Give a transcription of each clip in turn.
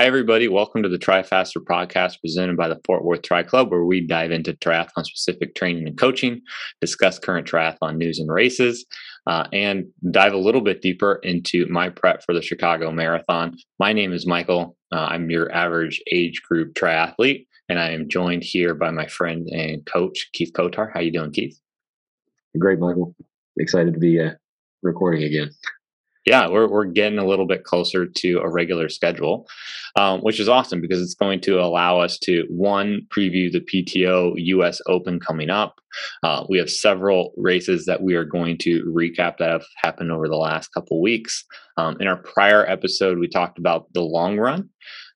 Hi, everybody. Welcome to the Tri Faster podcast presented by the Fort Worth Tri Club, where we dive into triathlon specific training and coaching, discuss current triathlon news and races, uh, and dive a little bit deeper into my prep for the Chicago Marathon. My name is Michael. Uh, I'm your average age group triathlete, and I am joined here by my friend and coach, Keith Kotar. How you doing, Keith? Great, Michael. Excited to be uh, recording again yeah, we're we're getting a little bit closer to a regular schedule, um, which is awesome because it's going to allow us to one preview the PTO U.S. Open coming up. Uh, we have several races that we are going to recap that have happened over the last couple weeks. Um, in our prior episode, we talked about the long run.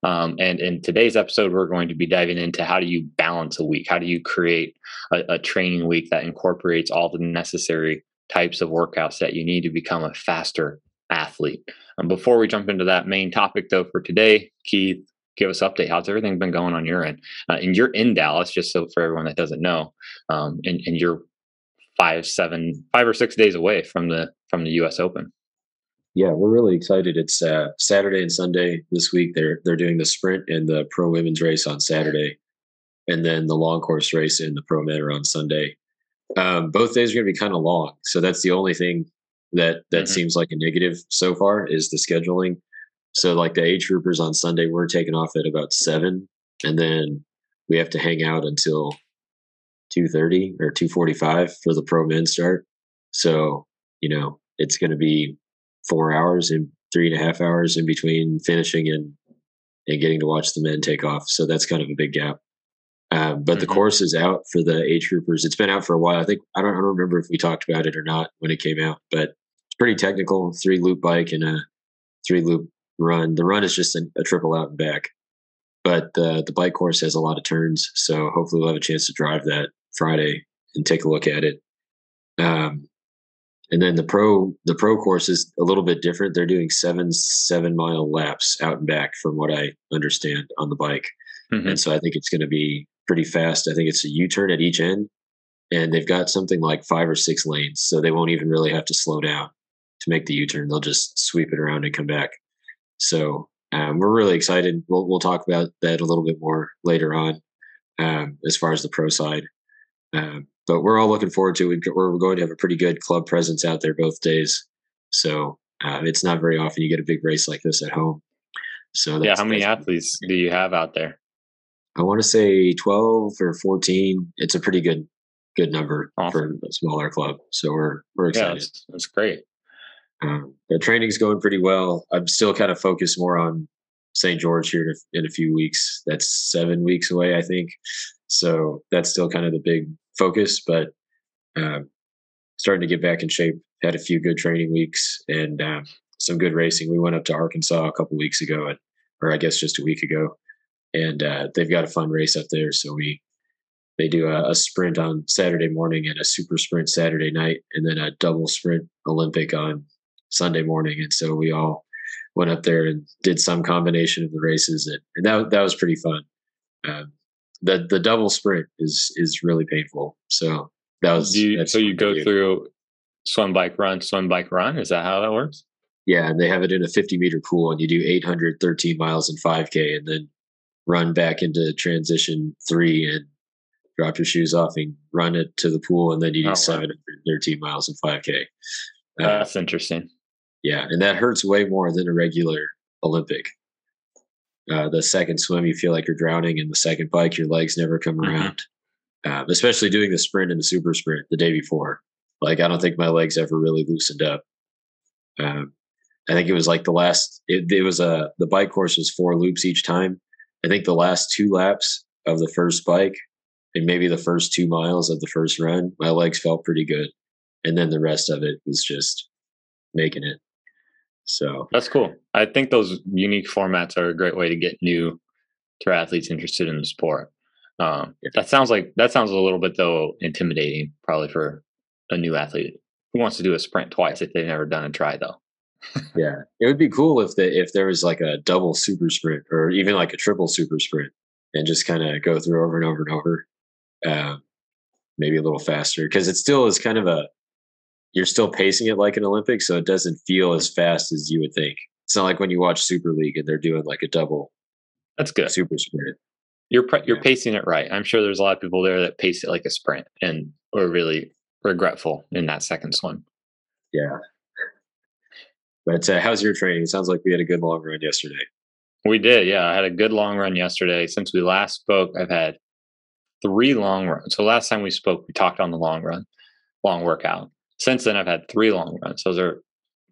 Um, and in today's episode, we're going to be diving into how do you balance a week? How do you create a, a training week that incorporates all the necessary types of workouts that you need to become a faster athlete. Um, before we jump into that main topic, though, for today, Keith, give us update. How's everything been going on your end? Uh, and you're in Dallas, just so for everyone that doesn't know, um, and, and you're five, seven, five or six days away from the from the U.S. Open. Yeah, we're really excited. It's uh, Saturday and Sunday this week. They're they're doing the sprint and the pro women's race on Saturday, and then the long course race and the pro men are on Sunday. Um, both days are going to be kind of long, so that's the only thing that that mm-hmm. seems like a negative so far is the scheduling. So like the age groupers on Sunday, we're taking off at about seven, and then we have to hang out until two thirty or two forty five for the pro men start. So you know it's going to be four hours and three and a half hours in between finishing and and getting to watch the men take off. So that's kind of a big gap. Um, but mm-hmm. the course is out for the age groupers. It's been out for a while. I think I don't, I don't remember if we talked about it or not when it came out, but it's pretty technical. Three loop bike and a three loop run. The run is just a, a triple out and back, but the the bike course has a lot of turns. So hopefully we'll have a chance to drive that Friday and take a look at it. Um, and then the pro the pro course is a little bit different. They're doing seven seven mile laps out and back, from what I understand on the bike. Mm-hmm. And so I think it's going to be pretty fast. I think it's a U turn at each end, and they've got something like five or six lanes, so they won't even really have to slow down to make the U-turn. They'll just sweep it around and come back. So um, we're really excited. We'll we'll talk about that a little bit more later on, um, as far as the pro side. Um, but we're all looking forward to it. We're going to have a pretty good club presence out there both days. So uh, it's not very often you get a big race like this at home. So yeah, how many athletes do you have out there? I want to say twelve or fourteen. It's a pretty good good number awesome. for a smaller club. So we're we're excited. Yeah, that's, that's great. Um, the training's going pretty well. I'm still kind of focused more on St. George here in a, few weeks. That's seven weeks away, I think. So that's still kind of the big focus, but um, starting to get back in shape. Had a few good training weeks and um, some good racing. We went up to Arkansas a couple weeks ago, and, or I guess just a week ago, and uh, they've got a fun race up there. So we they do a, a, sprint on Saturday morning and a super sprint Saturday night, and then a double sprint Olympic on Sunday morning, and so we all went up there and did some combination of the races, and, and that that was pretty fun. Um, the the double sprint is is really painful. So that was you, so you go through swim bike run swim bike run. Is that how that works? Yeah, and they have it in a 50 meter pool, and you do 813 miles and 5K, and then run back into transition three and drop your shoes off and run it to the pool, and then you do oh, 713 miles and 5K. Uh, That's interesting. Yeah, and that hurts way more than a regular Olympic. Uh, the second swim, you feel like you're drowning, and the second bike, your legs never come mm-hmm. around. Uh, especially doing the sprint and the super sprint the day before. Like I don't think my legs ever really loosened up. Um, I think it was like the last. It, it was a the bike course was four loops each time. I think the last two laps of the first bike and maybe the first two miles of the first run, my legs felt pretty good, and then the rest of it was just making it. So that's cool. I think those unique formats are a great way to get new triathletes interested in the sport. Um, that sounds like that sounds a little bit though intimidating, probably for a new athlete who wants to do a sprint twice if they've never done a try though. yeah, it would be cool if the if there was like a double super sprint or even like a triple super sprint and just kind of go through over and over and over. Uh, maybe a little faster because it still is kind of a you're still pacing it like an Olympic, so it doesn't feel as fast as you would think. It's not like when you watch Super League and they're doing like a double That's good. Super sprint. You're you're pacing it right. I'm sure there's a lot of people there that pace it like a sprint and were really regretful in that second swim. Yeah. But uh, how's your training? It sounds like we had a good long run yesterday. We did, yeah. I had a good long run yesterday. Since we last spoke, I've had three long runs. So last time we spoke, we talked on the long run, long workout. Since then, I've had three long runs. Those are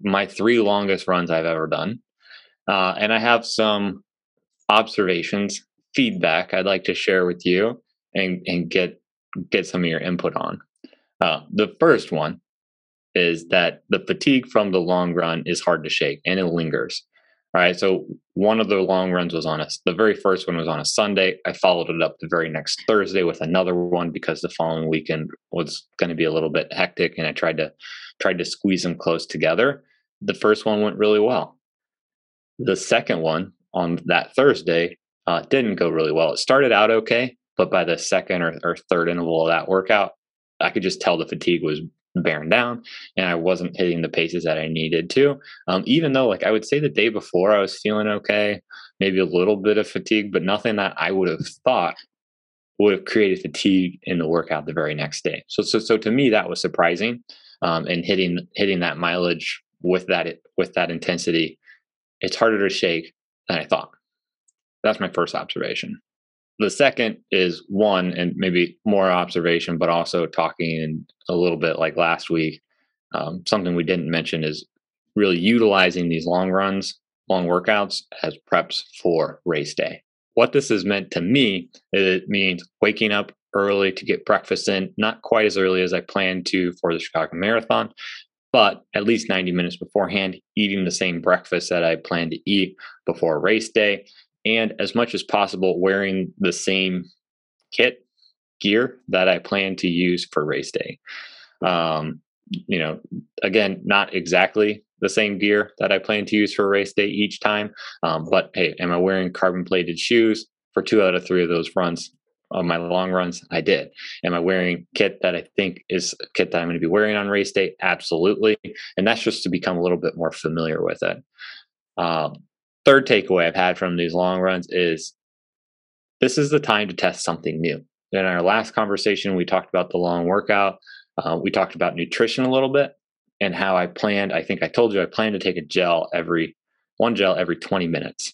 my three longest runs I've ever done. Uh, and I have some observations, feedback I'd like to share with you and, and get get some of your input on. Uh, the first one is that the fatigue from the long run is hard to shake and it lingers. Right. So one of the long runs was on us. The very first one was on a Sunday. I followed it up the very next Thursday with another one because the following weekend was going to be a little bit hectic, and I tried to tried to squeeze them close together. The first one went really well. The second one on that Thursday uh, didn't go really well. It started out okay, but by the second or, or third interval of that workout, I could just tell the fatigue was bearing down and I wasn't hitting the paces that I needed to. Um, even though, like, I would say the day before I was feeling okay, maybe a little bit of fatigue, but nothing that I would have thought would have created fatigue in the workout the very next day. So, so, so to me, that was surprising. Um, and hitting hitting that mileage with that with that intensity, it's harder to shake than I thought. That's my first observation. The second is one, and maybe more observation, but also talking a little bit like last week. Um, something we didn't mention is really utilizing these long runs, long workouts as preps for race day. What this has meant to me is it means waking up early to get breakfast in, not quite as early as I planned to for the Chicago Marathon, but at least 90 minutes beforehand, eating the same breakfast that I plan to eat before race day, and as much as possible wearing the same kit gear that I plan to use for race day. Um, you know, again, not exactly the same gear that I plan to use for race day each time, um, but hey, am I wearing carbon plated shoes for two out of three of those runs? On my long runs, I did. Am I wearing kit that I think is kit that I'm going to be wearing on race day? Absolutely. And that's just to become a little bit more familiar with it. Um, third takeaway I've had from these long runs is this is the time to test something new. In our last conversation, we talked about the long workout. Uh, we talked about nutrition a little bit and how I planned. I think I told you I plan to take a gel every one gel every 20 minutes.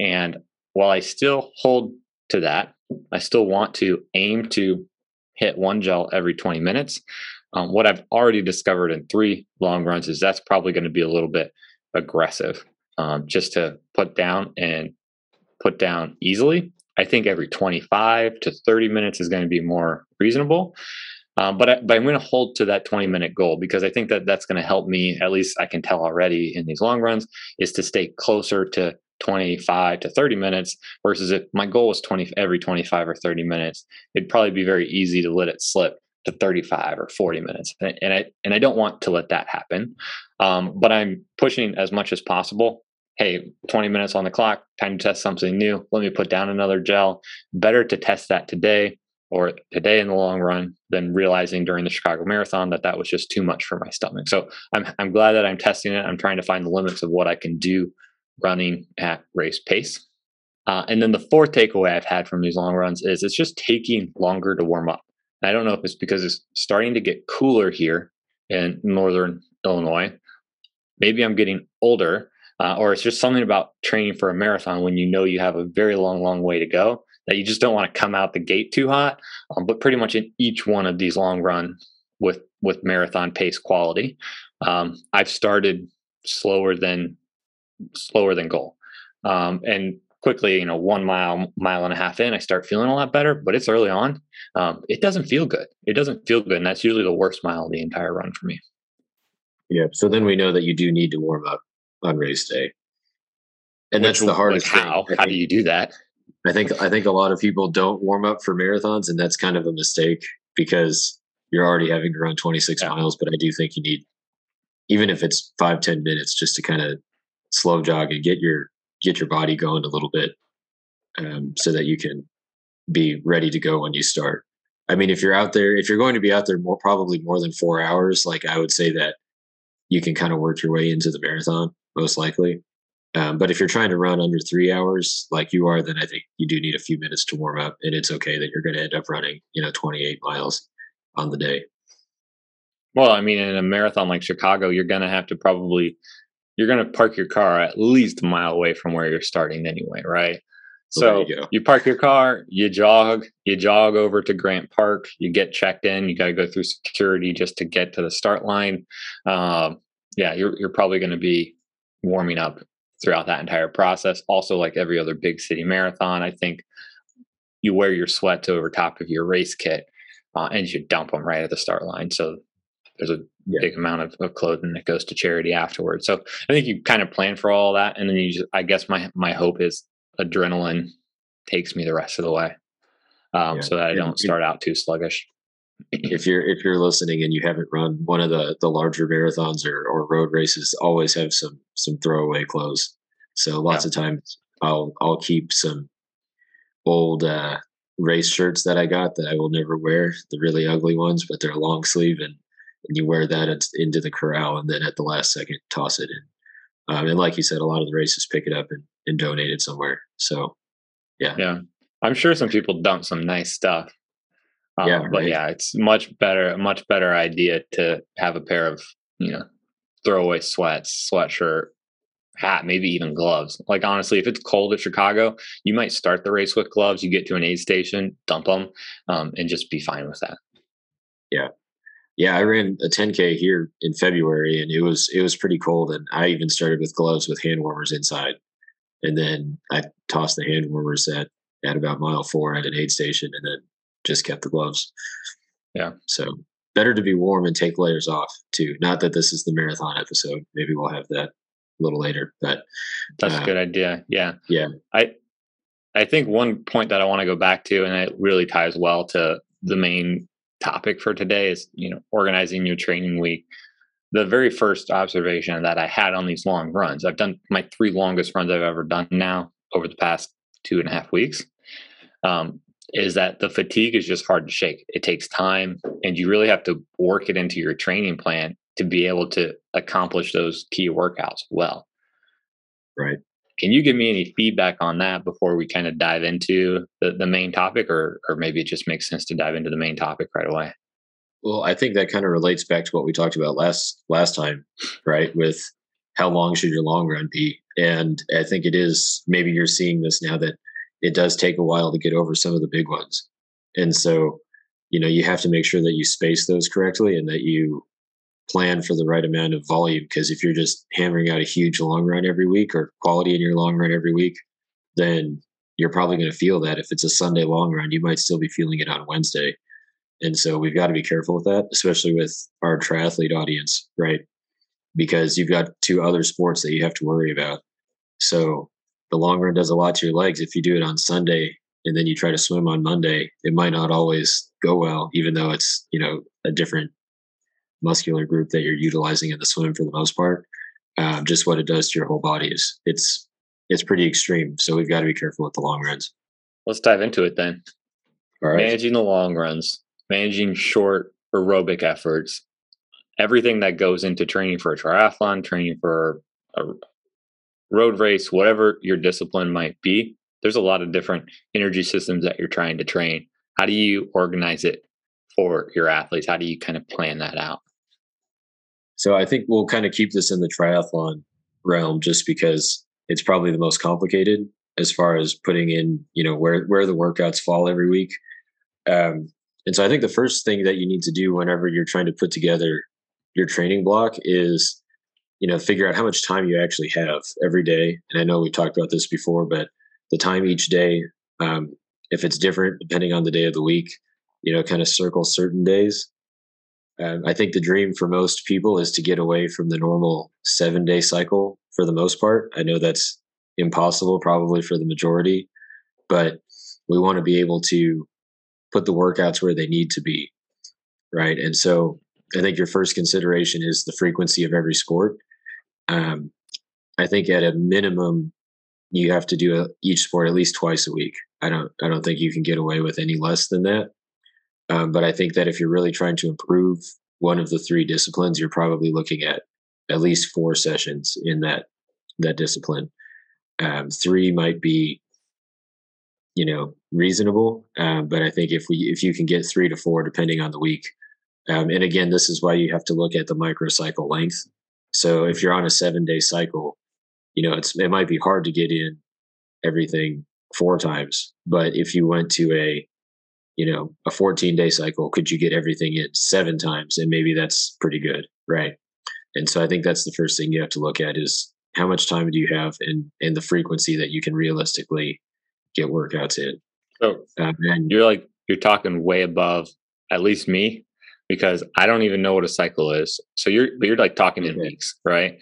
And while I still hold to that, I still want to aim to hit one gel every 20 minutes. Um, what I've already discovered in three long runs is that's probably going to be a little bit aggressive um, just to put down and put down easily. I think every 25 to 30 minutes is going to be more reasonable. Um, but, I, but I'm going to hold to that 20 minute goal because I think that that's going to help me, at least I can tell already in these long runs, is to stay closer to 25 to 30 minutes versus if my goal was 20 every 25 or 30 minutes, it'd probably be very easy to let it slip to 35 or 40 minutes. And I, and I don't want to let that happen. Um, but I'm pushing as much as possible. Hey, 20 minutes on the clock, time to test something new. Let me put down another gel. Better to test that today or today in the long run than realizing during the Chicago Marathon that that was just too much for my stomach. So I'm, I'm glad that I'm testing it. I'm trying to find the limits of what I can do running at race pace. Uh, and then the fourth takeaway I've had from these long runs is it's just taking longer to warm up. I don't know if it's because it's starting to get cooler here in northern Illinois maybe I'm getting older, uh, or it's just something about training for a marathon when you know you have a very long, long way to go that you just don't want to come out the gate too hot. Um, but pretty much in each one of these long run with with marathon pace quality, um, I've started slower than slower than goal, um, and quickly, you know, one mile, mile and a half in, I start feeling a lot better. But it's early on; um, it doesn't feel good. It doesn't feel good, and that's usually the worst mile of the entire run for me. Yeah. So then we know that you do need to warm up on race day. And Which, that's the hardest how? How do you do that? I think I think a lot of people don't warm up for marathons, and that's kind of a mistake because you're already having to run 26 yeah. miles. But I do think you need, even if it's five ten minutes, just to kind of slow jog and get your get your body going a little bit, um, so that you can be ready to go when you start. I mean, if you're out there, if you're going to be out there more probably more than four hours, like I would say that you can kind of work your way into the marathon most likely. Um, but if you're trying to run under three hours like you are, then I think you do need a few minutes to warm up, and it's okay that you're going to end up running, you know, 28 miles on the day. Well, I mean, in a marathon like Chicago, you're going to have to probably you're going to park your car at least a mile away from where you're starting anyway, right? So you, you, park your car, you jog, you jog over to Grant Park, you get checked in. You got to go through security just to get to the start line. Um, yeah, you're you're probably going to be warming up throughout that entire process. Also, like every other big city marathon, I think you wear your sweats over top of your race kit uh, and you dump them right at the start line. So there's a yeah. big amount of, of, clothing that goes to charity afterwards. So I think you kind of plan for all that, and then you just. I guess my my hope is adrenaline takes me the rest of the way, um, yeah. so that I don't start out too sluggish. If you're if you're listening and you haven't run one of the the larger marathons or, or road races, always have some some throwaway clothes. So lots yeah. of times I'll I'll keep some old uh, race shirts that I got that I will never wear, the really ugly ones, but they're long sleeve and, and you wear that into the corral and then at the last second toss it in. Um, and like you said, a lot of the races pick it up and, and donate it somewhere. So yeah. Yeah. I'm sure some people dump some nice stuff. Um, yeah, but right. yeah, it's much better, a much better idea to have a pair of, you know, throwaway sweats, sweatshirt, hat, maybe even gloves. Like honestly, if it's cold at Chicago, you might start the race with gloves. You get to an aid station, dump them, um, and just be fine with that. Yeah, yeah. I ran a 10k here in February, and it was it was pretty cold, and I even started with gloves with hand warmers inside, and then I tossed the hand warmers at at about mile four at an aid station, and then just kept the gloves. Yeah. So better to be warm and take layers off too. Not that this is the marathon episode. Maybe we'll have that a little later. But that's uh, a good idea. Yeah. Yeah. I I think one point that I want to go back to, and it really ties well to the main topic for today, is you know organizing your training week. The very first observation that I had on these long runs, I've done my three longest runs I've ever done now over the past two and a half weeks. Um, is that the fatigue is just hard to shake. It takes time, and you really have to work it into your training plan to be able to accomplish those key workouts well. Right. Can you give me any feedback on that before we kind of dive into the, the main topic, or or maybe it just makes sense to dive into the main topic right away? Well, I think that kind of relates back to what we talked about last last time, right? With how long should your long run be? And I think it is maybe you're seeing this now that it does take a while to get over some of the big ones. And so, you know, you have to make sure that you space those correctly and that you plan for the right amount of volume because if you're just hammering out a huge long run every week or quality in your long run every week then you're probably going to feel that. If it's a sunday long run you might still be feeling it on wednesday. And so we've got to be careful with that especially with our triathlete audience right? Because you've got two other sports that you have to worry about. So the long run does a lot to your legs if you do it on sunday and then you try to swim on monday it might not always go well even though it's you know a different muscular group that you're utilizing in the swim for the most part. Um, just what it does to your whole body is it's it's pretty extreme. So we've got to be careful with the long runs. Let's dive into it then. Managing the long runs, managing short aerobic efforts, everything that goes into training for a triathlon, training for a road race, whatever your discipline might be. There's a lot of different energy systems that you're trying to train. How do you organize it for your athletes? How do you kind of plan that out? So I think we'll kind of keep this in the triathlon realm just because it's probably the most complicated as far as putting in, you know, where where the workouts fall every week. Um, and so I think the first thing that you need to do whenever you're trying to put together your training block is, you know, figure out how much time you actually have every day. And I know we talked about this before, but the time each day, um, if it's different depending on the day of the week, you know, kind of circle certain days um, I think the dream for most people is to get away from the normal seven day cycle for the most part. I know that's impossible probably for the majority, but we want to be able to put the workouts where they need to be. Right. And so I think your first consideration is the frequency of every sport. Um, I think at a minimum, you have to do a, each sport at least twice a week. I don't, I don't think you can get away with any less than that. Um, but I think that if you're really trying to improve one of the three disciplines, you're probably looking at at least four sessions in that that discipline. Um, three might be, you know, reasonable, um, but I think if we if you can get three to four, depending on the week, um, and again, this is why you have to look at the microcycle length. So if you're on a seven day cycle, you know, it's it might be hard to get in everything four times, but if you went to a you know a 14 day cycle could you get everything in seven times? And maybe that's pretty good right? And so i think that's the first thing you have to look at is how much time do you have and and the frequency that you can realistically get workouts in. So um, and you're like you're talking way above at least me because I don't even know what a cycle is. So you're you're like talking in weeks, right?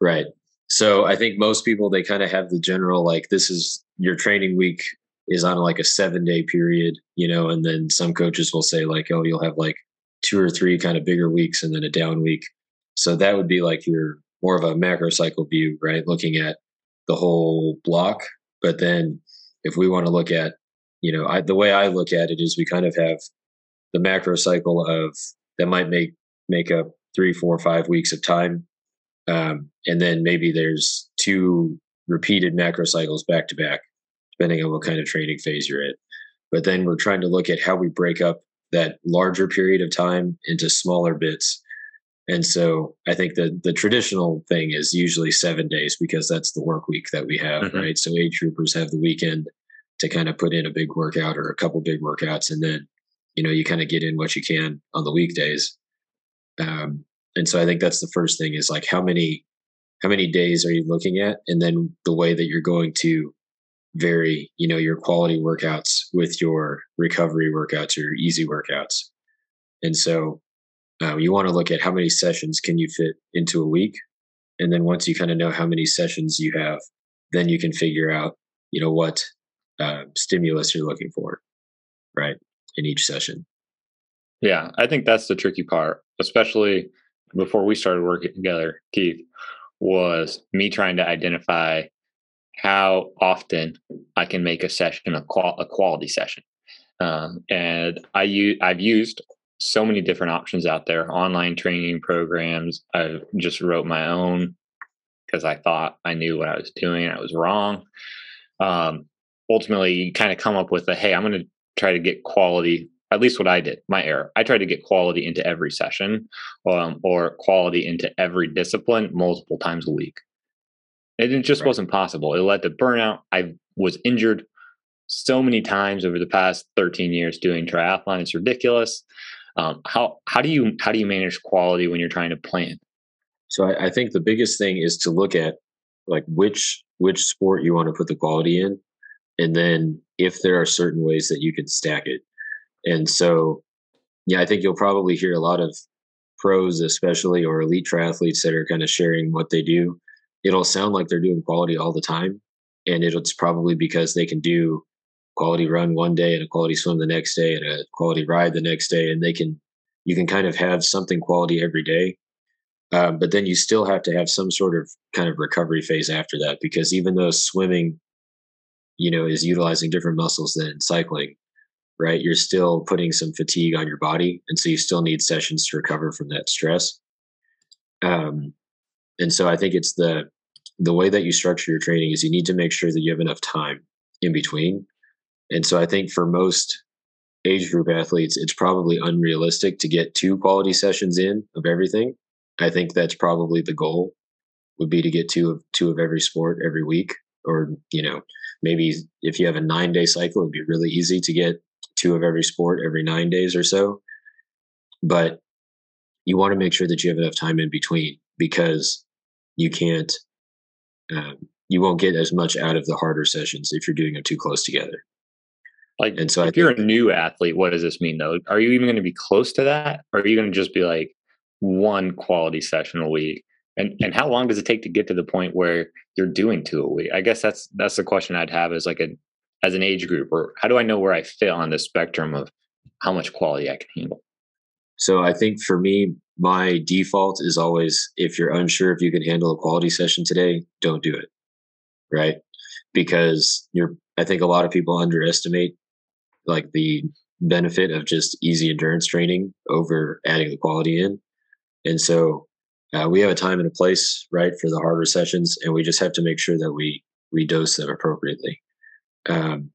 Right. So I think most people they kind of have the general like this is your training week is on like a seven day period, you know, and then some coaches will say like, oh, you'll have like two or three kind of bigger weeks and then a down week. So that would be like your more of a macro cycle view, right? Looking at the whole block. But then if we want to look at, you know, I, the way I look at it is we kind of have the macro cycle of that might make make up three, four, five weeks of time, um, and then maybe there's two repeated macro cycles back to back, depending on what kind of training phase you're in. But then we're trying to look at how we break up that larger period of time into smaller bits. And so I think that the traditional thing is usually seven days because that's the work week that we have, mm-hmm. right? So age groupers have the weekend to kind of put in a big workout or a couple big workouts, and then you know you kind of get in what you can on the weekdays. Um, and so i think that's the first thing is like how many how many days are you looking at? And then the way that you're going to vary you know your quality workouts with your recovery workouts or easy workouts. And so uh, you want to look at how many sessions can you fit into a week? And then once you kind of know how many sessions you have then you can figure out you know what uh, stimulus you're looking for right in each session. Yeah, I think that's the tricky part, especially before we started working together, Keith, was me trying to identify how often I can make a session a, qual- a quality session. Um, and I use I've used so many different options out there, online training programs. I just wrote my own because I thought I knew what I was doing. I was wrong. Um, ultimately, you kind of come up with a hey, I'm going to try to get quality at least what I did, my error. I tried to get quality into every session um, or quality into every discipline multiple times a week. It just right. wasn't possible. It led to burnout. I was injured so many times over the past 13 years doing triathlon. It's ridiculous. Um, how how do you how do you manage quality when you're trying to plan? So I, I think the biggest thing is to look at like which which sport you want to put the quality in, and then if there are certain ways that you can stack it. And so, yeah, I think you'll probably hear a lot of pros, especially or elite triathletes that are kind of sharing what they do. It'll sound like they're doing quality all the time. And it's probably because they can do quality run one day and a quality swim the next day and a quality ride the next day. And they can, you can kind of have something quality every day. Um, but then you still have to have some sort of kind of recovery phase after that because even though swimming you know is utilizing different muscles than cycling right? You're still putting some fatigue on your body and so you still need sessions to recover from that stress. Um, and so i think it's the the way that you structure your training is you need to make sure that you have enough time in between. And so i think for most age group athletes it's probably unrealistic to get two quality sessions in of everything. I think that's probably the goal would be to get two of two of every sport every week or you know maybe if you have a nine day cycle it'd be really easy to get two of every sport every nine days or so. But you want to make sure that you have enough time in between because you can't um, you won't get as much out of the harder sessions if you're doing them too close together. Like and so if you're a new athlete what does this mean though? Are you even going to be close to that? Or are you going to just be like one quality session a week and and how long does it take to get to the point where you're doing two a week? I guess that's that's the question I'd have as like a as an age group, or how do I know where I fit on the spectrum of how much quality I can handle? So I think for me, my default is always if you're unsure if you can handle a quality session today, don't do it. Right? Because you're I think a lot of people underestimate like the benefit of just easy endurance training over adding the quality in. And so uh, we have a time and a place, right, for the harder sessions, and we just have to make sure that we we dose them appropriately. Um,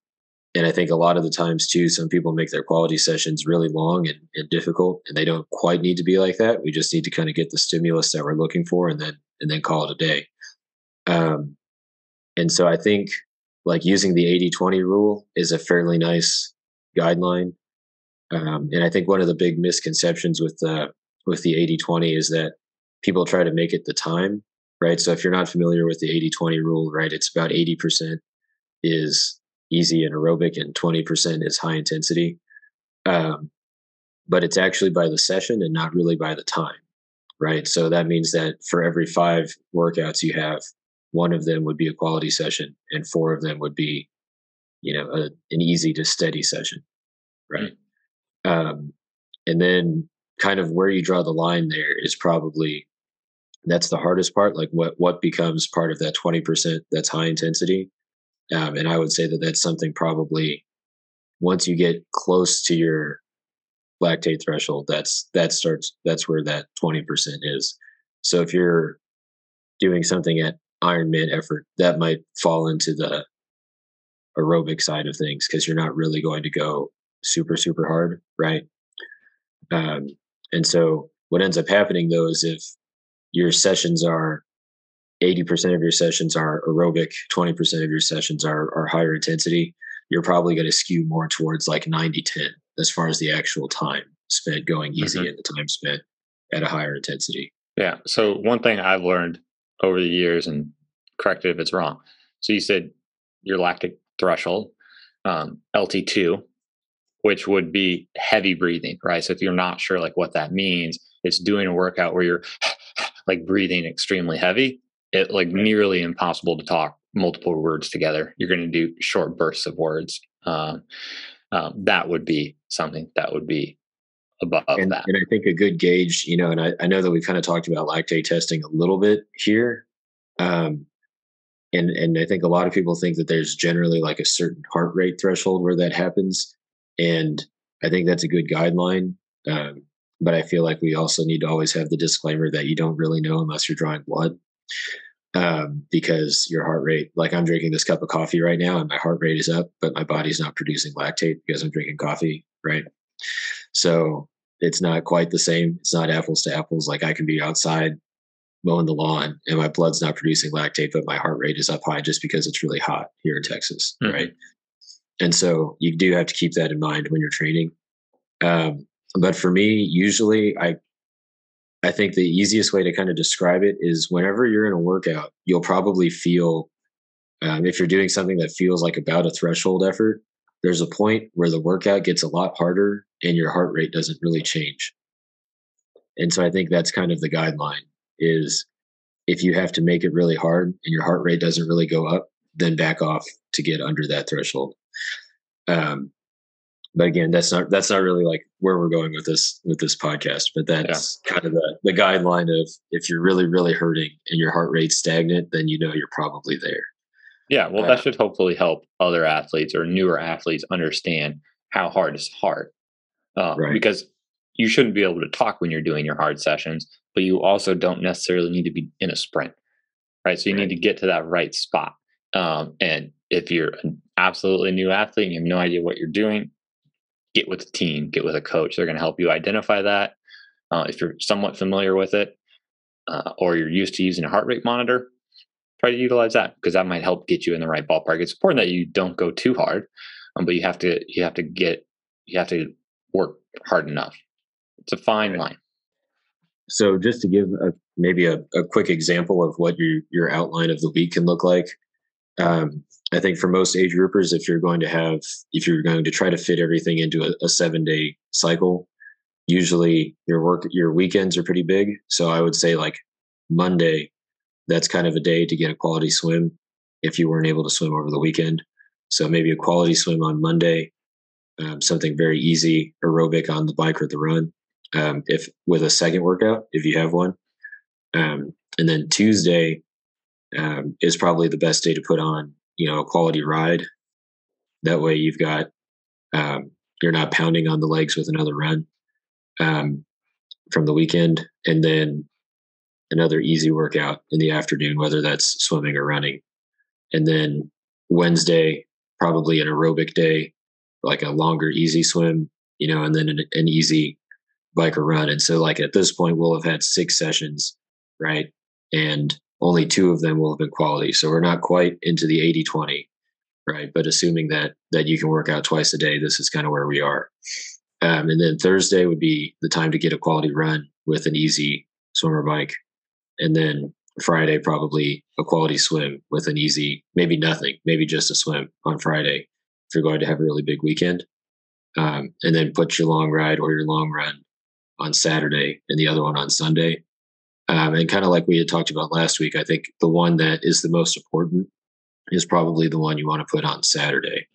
and I think a lot of the times too, some people make their quality sessions really long and, and difficult, and they don't quite need to be like that. We just need to kind of get the stimulus that we're looking for, and then and then call it a day. Um, and so I think like using the 80-20 rule is a fairly nice guideline. Um, and I think one of the big misconceptions with the with the 80-20 is that people try to make it the time, right? So if you're not familiar with the 80-20 rule, right, it's about 80% is easy and aerobic and 20% is high intensity. Um, but it's actually by the session and not really by the time, right? So that means that for every five workouts you have, one of them would be a quality session and four of them would be, you know, a, an easy to steady session, right? Mm-hmm. Um, and then kind of where you draw the line there is probably that's the hardest part like what what becomes part of that 20% that's high intensity um, and I would say that that's something probably once you get close to your lactate threshold, that's that starts that's where that twenty percent is. So if you're doing something at Ironman effort, that might fall into the aerobic side of things because you're not really going to go super super hard, right? Um, and so what ends up happening though is if your sessions are 80% of your sessions are aerobic, 20% of your sessions are, are higher intensity, you're probably going to skew more towards like 90 10 as far as the actual time spent going easy mm-hmm. and the time spent at a higher intensity. Yeah. So, one thing I've learned over the years, and correct it if it's wrong. So, you said your lactic threshold, um, LT2, which would be heavy breathing, right? So, if you're not sure like what that means, it's doing a workout where you're like breathing extremely heavy it like nearly impossible to talk multiple words together. You're going to do short bursts of words. Um, um, that would be something that would be above and, that. And I think a good gauge, you know, and I, I know that we've kind of talked about lactate testing a little bit here. Um, and, and I think a lot of people think that there's generally like a certain heart rate threshold where that happens. And I think that's a good guideline. Um, but I feel like we also need to always have the disclaimer that you don't really know unless you're drawing blood um, because your heart rate, like I'm drinking this cup of coffee right now and my heart rate is up, but my body's not producing lactate because I'm drinking coffee, right? So it's not quite the same. It's not apples to apples. Like I can be outside mowing the lawn and my blood's not producing lactate, but my heart rate is up high just because it's really hot here in Texas, mm-hmm. right? And so you do have to keep that in mind when you're training. Um, but for me, usually I I think the easiest way to kind of describe it is whenever you're in a workout, you'll probably feel, um, if you're doing something that feels like about a threshold effort, there's a point where the workout gets a lot harder and your heart rate doesn't really change. And so I think that's kind of the guideline is if you have to make it really hard and your heart rate doesn't really go up, then back off to get under that threshold. Um, but again, that's not that's not really like where we're going with this with this podcast. But that's yeah. kind of the the guideline of if you're really really hurting and your heart rate's stagnant, then you know you're probably there. Yeah, well, uh, that should hopefully help other athletes or newer athletes understand how hard is hard, uh, right. because you shouldn't be able to talk when you're doing your hard sessions, but you also don't necessarily need to be in a sprint, right? So you right. need to get to that right spot. Um, and if you're an absolutely new athlete and you have no idea what you're doing, get with a team, get with a coach. They're going to help you identify that. Uh, if you're somewhat familiar with it, uh, or you're used to using a heart rate monitor, try to utilize that because that might help get you in the right ballpark. It's important that you don't go too hard, um, but you have to you have to get you have to work hard enough. It's a fine line. So, just to give a, maybe a, a quick example of what your your outline of the week can look like, um, I think for most age groupers, if you're going to have, if you're going to try to fit everything into a, a seven day cycle, usually your work, your weekends are pretty big. So I would say like Monday, that's kind of a day to get a quality swim if you weren't able to swim over the weekend. So maybe a quality swim on Monday, um, something very easy, aerobic on the bike or the run. Um, if with a second workout, if you have one, um, and then Tuesday um, is probably the best day to put on you know a quality ride that way you've got um, you're not pounding on the legs with another run um, from the weekend and then another easy workout in the afternoon whether that's swimming or running and then Wednesday probably an aerobic day, like a longer easy swim, you know, and then an, an easy bike or run. And so, like at this point, we'll have had six sessions, right? And only two of them will have been quality. So we're not quite into the 80 20, right? But assuming that that you can work out twice a day, this is kind of where we are. Um, and then Thursday would be the time to get a quality run with an easy swimmer bike. And then Friday, probably a quality swim with an easy, maybe nothing, maybe just a swim on Friday if you're going to have a really big weekend. Um, and then put your long ride or your long run on Saturday and the other one on Sunday. Um, and kind of like we had talked about last week, I think the one that is the most important is probably the one you want to put on Saturday.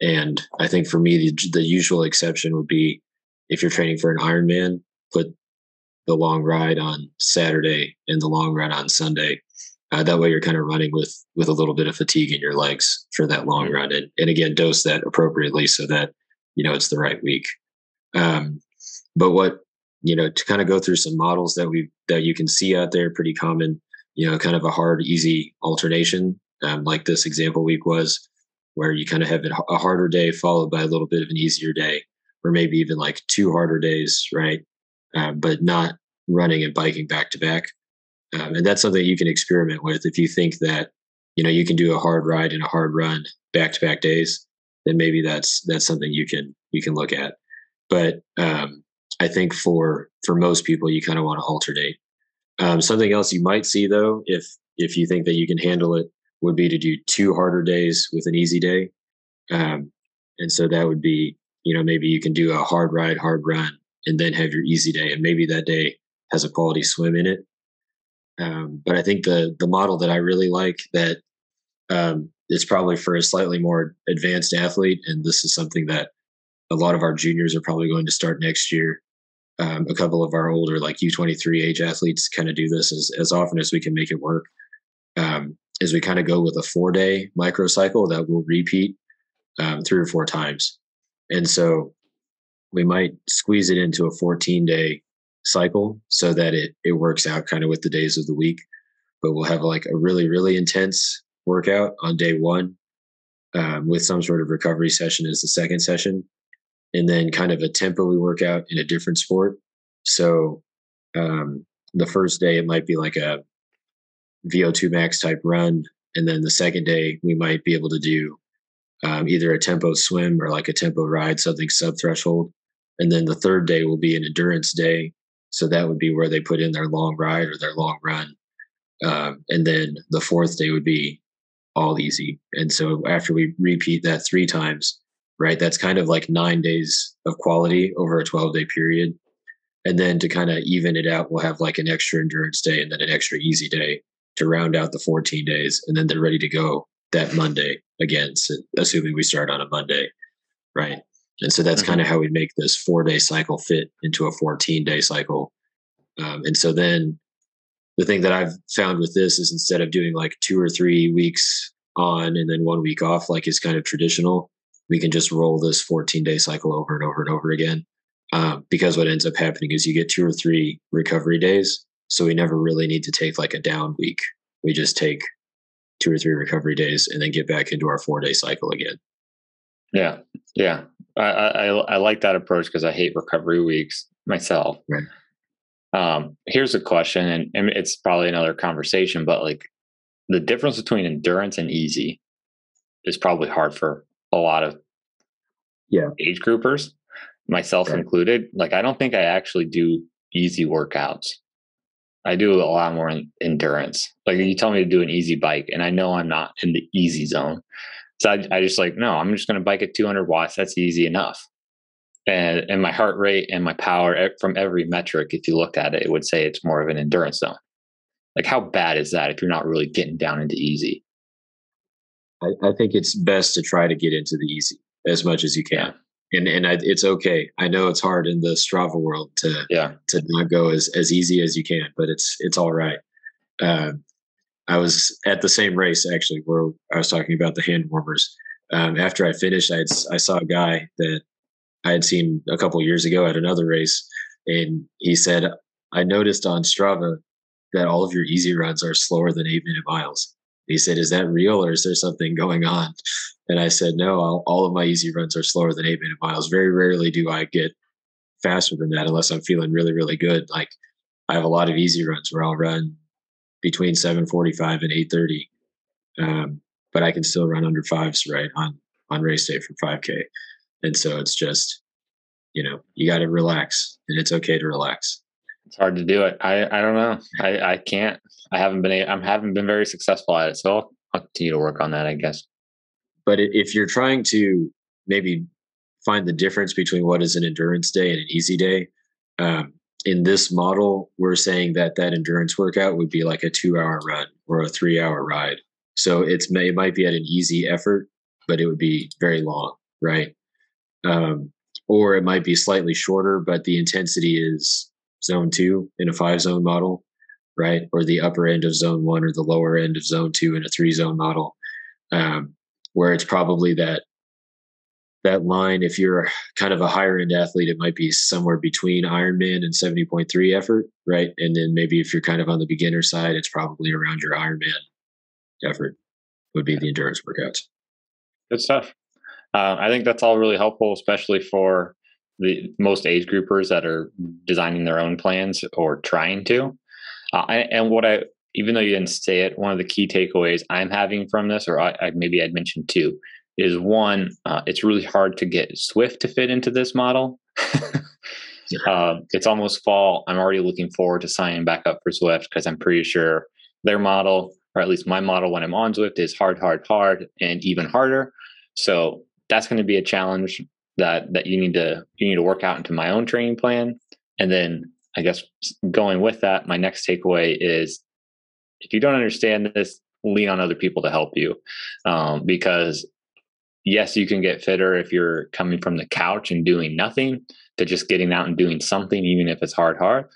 And I think for me, the, the usual exception would be if you're training for an Ironman, put the long ride on Saturday and the long run on Sunday. Uh, that way, you're kind of running with with a little bit of fatigue in your legs for that long run, and and again, dose that appropriately so that you know it's the right week. Um, but what you know to kind of go through some models that we that you can see out there, pretty common. You know, kind of a hard, easy alternation, um, like this example week was, where you kind of have a harder day followed by a little bit of an easier day, or maybe even like two harder days, right? uh, but not running and biking back to back. Um, and that's something you can experiment with. If you think that you know you can do a hard ride and a hard run back to back days, then maybe that's that's something you can you can look at. But um, I think for for most people, you kind of want to alternate. Um, something else you might see though, if if you think that you can handle it, would be to do two harder days with an easy day. Um, and so that would be, you know, maybe you can do a hard ride, hard run, and then have your easy day. And maybe that day has a quality swim in it. Um, but I think the the model that I really like that um, is probably for a slightly more advanced athlete, and this is something that a lot of our juniors are probably going to start next year. Um, a couple of our older, like U23 age athletes, kind of do this as, as often as we can make it work. Um, is we kind of go with a four day microcycle that will repeat um, three or four times. And so we might squeeze it into a 14 day cycle so that it it works out kind of with the days of the week. But we'll have like a really really intense workout on day one, um, with some sort of recovery session as the second session, and then kind of a tempo we work out in a different sport. So um, the first day it might be like a VO2 max type run, and then the second day we might be able to do um, either a tempo swim or like a tempo ride, something sub threshold. And then the third day will be an endurance day. So that would be where they put in their long ride or their long run. Um, and then the fourth day would be all easy. And so after we repeat that three times, right, that's kind of like nine days of quality over a 12 day period. And then to kind of even it out, we'll have like an extra endurance day and then an extra easy day to round out the 14 days. And then they're ready to go that Monday again, so assuming we start on a Monday, right? And so that's mm-hmm. kind of how we make this four day cycle fit into a 14 day cycle. Um, and so then the thing that I've found with this is instead of doing like two or three weeks on and then one week off, like is kind of traditional, we can just roll this 14 day cycle over and over and over again. Um, because what ends up happening is you get two or three recovery days. So we never really need to take like a down week. We just take two or three recovery days and then get back into our four day cycle again. Yeah. Yeah. I, I, I like that approach because I hate recovery weeks myself. Right. Um, here's a question, and, and it's probably another conversation, but like the difference between endurance and easy is probably hard for a lot of yeah age groupers, myself right. included. Like I don't think I actually do easy workouts. I do a lot more endurance. Like you tell me to do an easy bike, and I know I'm not in the easy zone. So I, I just like, no, I'm just going to bike at 200 watts. That's easy enough. And, and my heart rate and my power from every metric, if you looked at it, it would say it's more of an endurance zone. Like, how bad is that if you're not really getting down into easy? I, I think it's best to try to get into the easy as much as you can. Yeah. And, and I, it's okay. I know it's hard in the Strava world to yeah. to not go as, as easy as you can, but it's it's all right. Uh, I was at the same race actually where I was talking about the hand warmers. Um, after I finished, I, I saw a guy that I had seen a couple years ago at another race, and he said, "I noticed on Strava that all of your easy runs are slower than eight minute miles." He said, Is that real or is there something going on? And I said, No, all, all of my easy runs are slower than eight minute miles. Very rarely do I get faster than that unless I'm feeling really, really good. Like I have a lot of easy runs where I'll run between 745 and 830. Um, but I can still run under fives, right, on on race day for 5K. And so it's just, you know, you got to relax, and it's okay to relax. It's hard to do it. I I don't know. I I can't. I haven't been. I haven't been very successful at it. So I'll, continue to work on that, I guess. But if you're trying to maybe find the difference between what is an endurance day and an easy day, um, in this model, we're saying that that endurance workout would be like a two-hour run or a three-hour ride. So it's it might be at an easy effort, but it would be very long, right? Um, or it might be slightly shorter, but the intensity is zone two in a five zone model, right? Or the upper end of zone one or the lower end of zone two in a three zone model, um, where it's probably that that line. If you're kind of a higher end athlete, it might be somewhere between Ironman and 70.3 effort, right? And then maybe if you're kind of on the beginner side, it's probably around your Ironman effort would be the endurance workouts. Good stuff. Uh, I think that's all really helpful, especially for the most age groupers that are designing their own plans or trying to. Uh, and what I, even though you didn't say it, one of the key takeaways I'm having from this, or I, I maybe I'd mentioned two, is one, uh, it's really hard to get Zwift to fit into this model. uh, it's almost fall. I'm already looking forward to signing back up for Zwift because I'm pretty sure their model, or at least my model when I'm on Zwift, is hard, hard, hard, and even harder. So that's going to be a challenge that that you need to you need to work out into my own training plan. And then I guess going with that, my next takeaway is if you don't understand this, lean on other people to help you um, because yes, you can get fitter if you're coming from the couch and doing nothing to just getting out and doing something, even if it's hard, hard.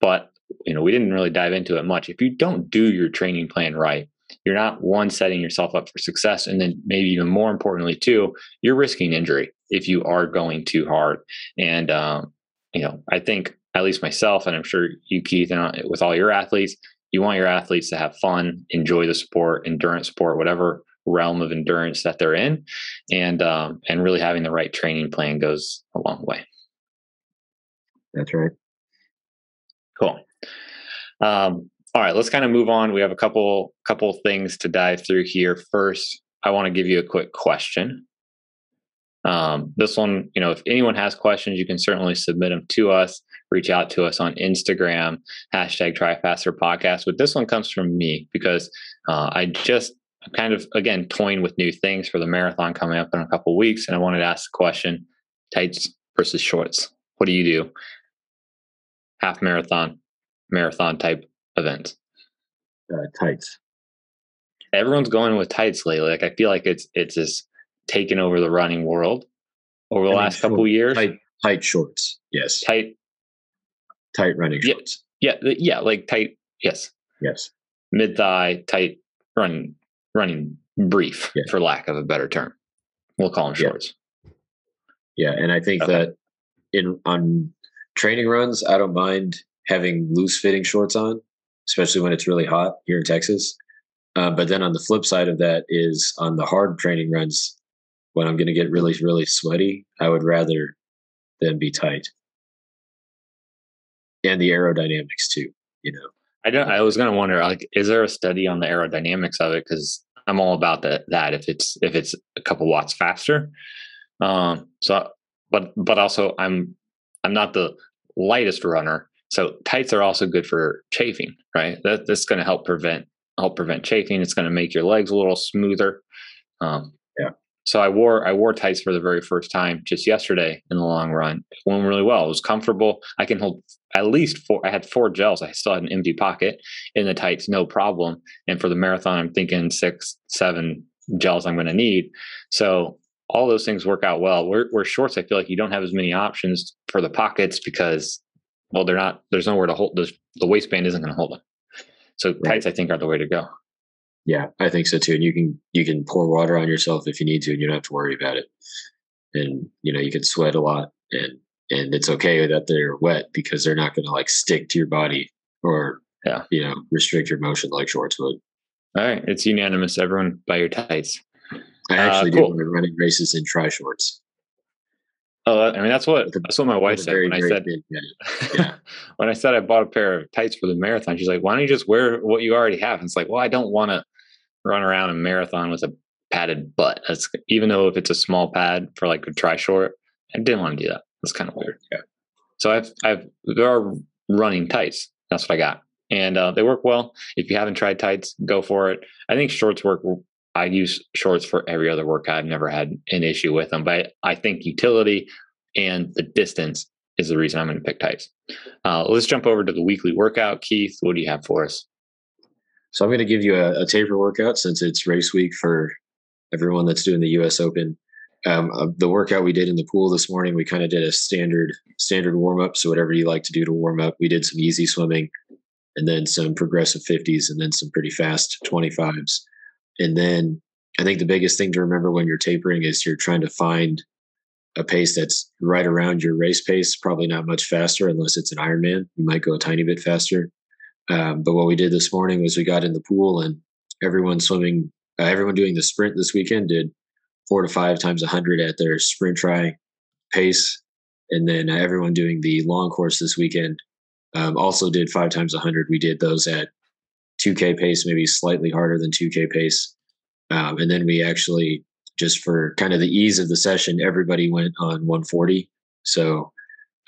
But you know, we didn't really dive into it much. If you don't do your training plan right, you're not one setting yourself up for success, and then maybe even more importantly, too, you're risking injury if you are going too hard. And um, you know, I think at least myself, and I'm sure you, Keith, and with all your athletes, you want your athletes to have fun, enjoy the sport, endurance sport, whatever realm of endurance that they're in, and um, and really having the right training plan goes a long way. That's right. Cool. Um, all right, let's kind of move on. We have a couple couple things to dive through here. First, I want to give you a quick question. Um, this one, you know, if anyone has questions, you can certainly submit them to us. Reach out to us on Instagram, hashtag Tri Faster Podcast. But this one comes from me because uh, I just I'm kind of again toying with new things for the marathon coming up in a couple weeks, and I wanted to ask the question: tights versus shorts. What do you do? Half marathon, marathon type events. Uh, tights. Everyone's going with tights lately. Like I feel like it's it's just taken over the running world over the I last couple years. Tight, tight shorts. Yes. Tight. Tight running shorts. Yeah, yeah, yeah. Like tight. Yes. Yes. Mid thigh tight running running brief, yeah. for lack of a better term. We'll call them shorts. Yeah, yeah. and I think okay. that in on training runs, I don't mind having loose fitting shorts on, especially when it's really hot here in Texas. Uh, but then on the flip side of that is on the hard training runs, when I'm going to get really, really sweaty, I would rather than be tight. And the aerodynamics too, you know. I don't. I was going to wonder, like, is there a study on the aerodynamics of it? Because I'm all about that. That if it's if it's a couple watts faster, um. So, but but also I'm I'm not the lightest runner, so tights are also good for chafing, right? That that's going to help prevent help prevent chafing. It's going to make your legs a little smoother. Um. So I wore I wore tights for the very first time just yesterday in the long run. It went really well. It was comfortable. I can hold at least four. I had four gels. I still had an empty pocket in the tights, no problem. And for the marathon, I'm thinking six, seven gels I'm going to need. So all those things work out well. Where, where shorts, I feel like you don't have as many options for the pockets because, well, they're not. There's nowhere to hold. The waistband isn't going to hold them. So right. tights, I think, are the way to go. Yeah, I think so too. And you can you can pour water on yourself if you need to, and you don't have to worry about it. And you know you can sweat a lot, and and it's okay that they're wet because they're not going to like stick to your body or yeah you know restrict your motion like shorts would. All right, it's unanimous. Everyone buy your tights. I actually uh, cool. do running races in tri shorts. Oh, I mean that's what that's what my wife said very, when I said yeah. when I said I bought a pair of tights for the marathon. She's like, "Why don't you just wear what you already have?" And it's like, "Well, I don't want to run around a marathon with a padded butt. That's even though if it's a small pad for like a tri short, I didn't want to do that. That's kind of weird. Yeah. So I've I've there are running tights. That's what I got, and uh, they work well. If you haven't tried tights, go for it. I think shorts work. I use shorts for every other workout. I've never had an issue with them, but I think utility and the distance is the reason I'm going to pick tights. Uh, let's jump over to the weekly workout. Keith, what do you have for us? So I'm going to give you a, a taper workout since it's race week for everyone that's doing the U.S. Open. Um, uh, the workout we did in the pool this morning, we kind of did a standard standard warm up. So whatever you like to do to warm up, we did some easy swimming, and then some progressive 50s, and then some pretty fast 25s. And then I think the biggest thing to remember when you're tapering is you're trying to find a pace that's right around your race pace. Probably not much faster unless it's an Ironman. You might go a tiny bit faster. Um, but what we did this morning was we got in the pool and everyone swimming, uh, everyone doing the sprint this weekend did four to five times a hundred at their sprint try pace, and then uh, everyone doing the long course this weekend um, also did five times a hundred. We did those at 2K pace, maybe slightly harder than 2K pace, um, and then we actually just for kind of the ease of the session, everybody went on 140. So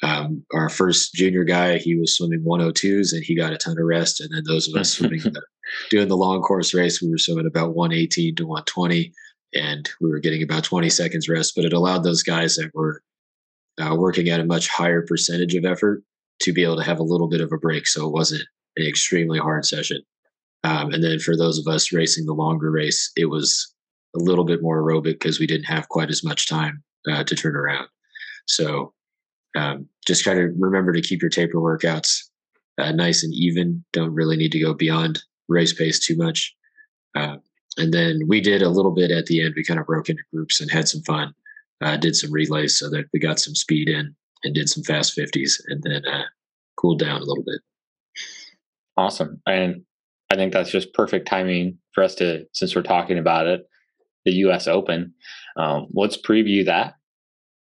um, our first junior guy, he was swimming 102s and he got a ton of rest. And then those of us swimming, the, doing the long course race, we were swimming about 118 to 120 and we were getting about 20 seconds rest. But it allowed those guys that were uh, working at a much higher percentage of effort to be able to have a little bit of a break. So it wasn't an extremely hard session. Um, and then for those of us racing the longer race, it was a little bit more aerobic because we didn't have quite as much time uh, to turn around. So um, just kind of remember to keep your taper workouts uh, nice and even. Don't really need to go beyond race pace too much. Uh, and then we did a little bit at the end. We kind of broke into groups and had some fun. Uh, did some relays so that we got some speed in and did some fast 50s and then uh, cooled down a little bit. Awesome. And I think that's just perfect timing for us to, since we're talking about it, the U.S. Open. Um, let's preview that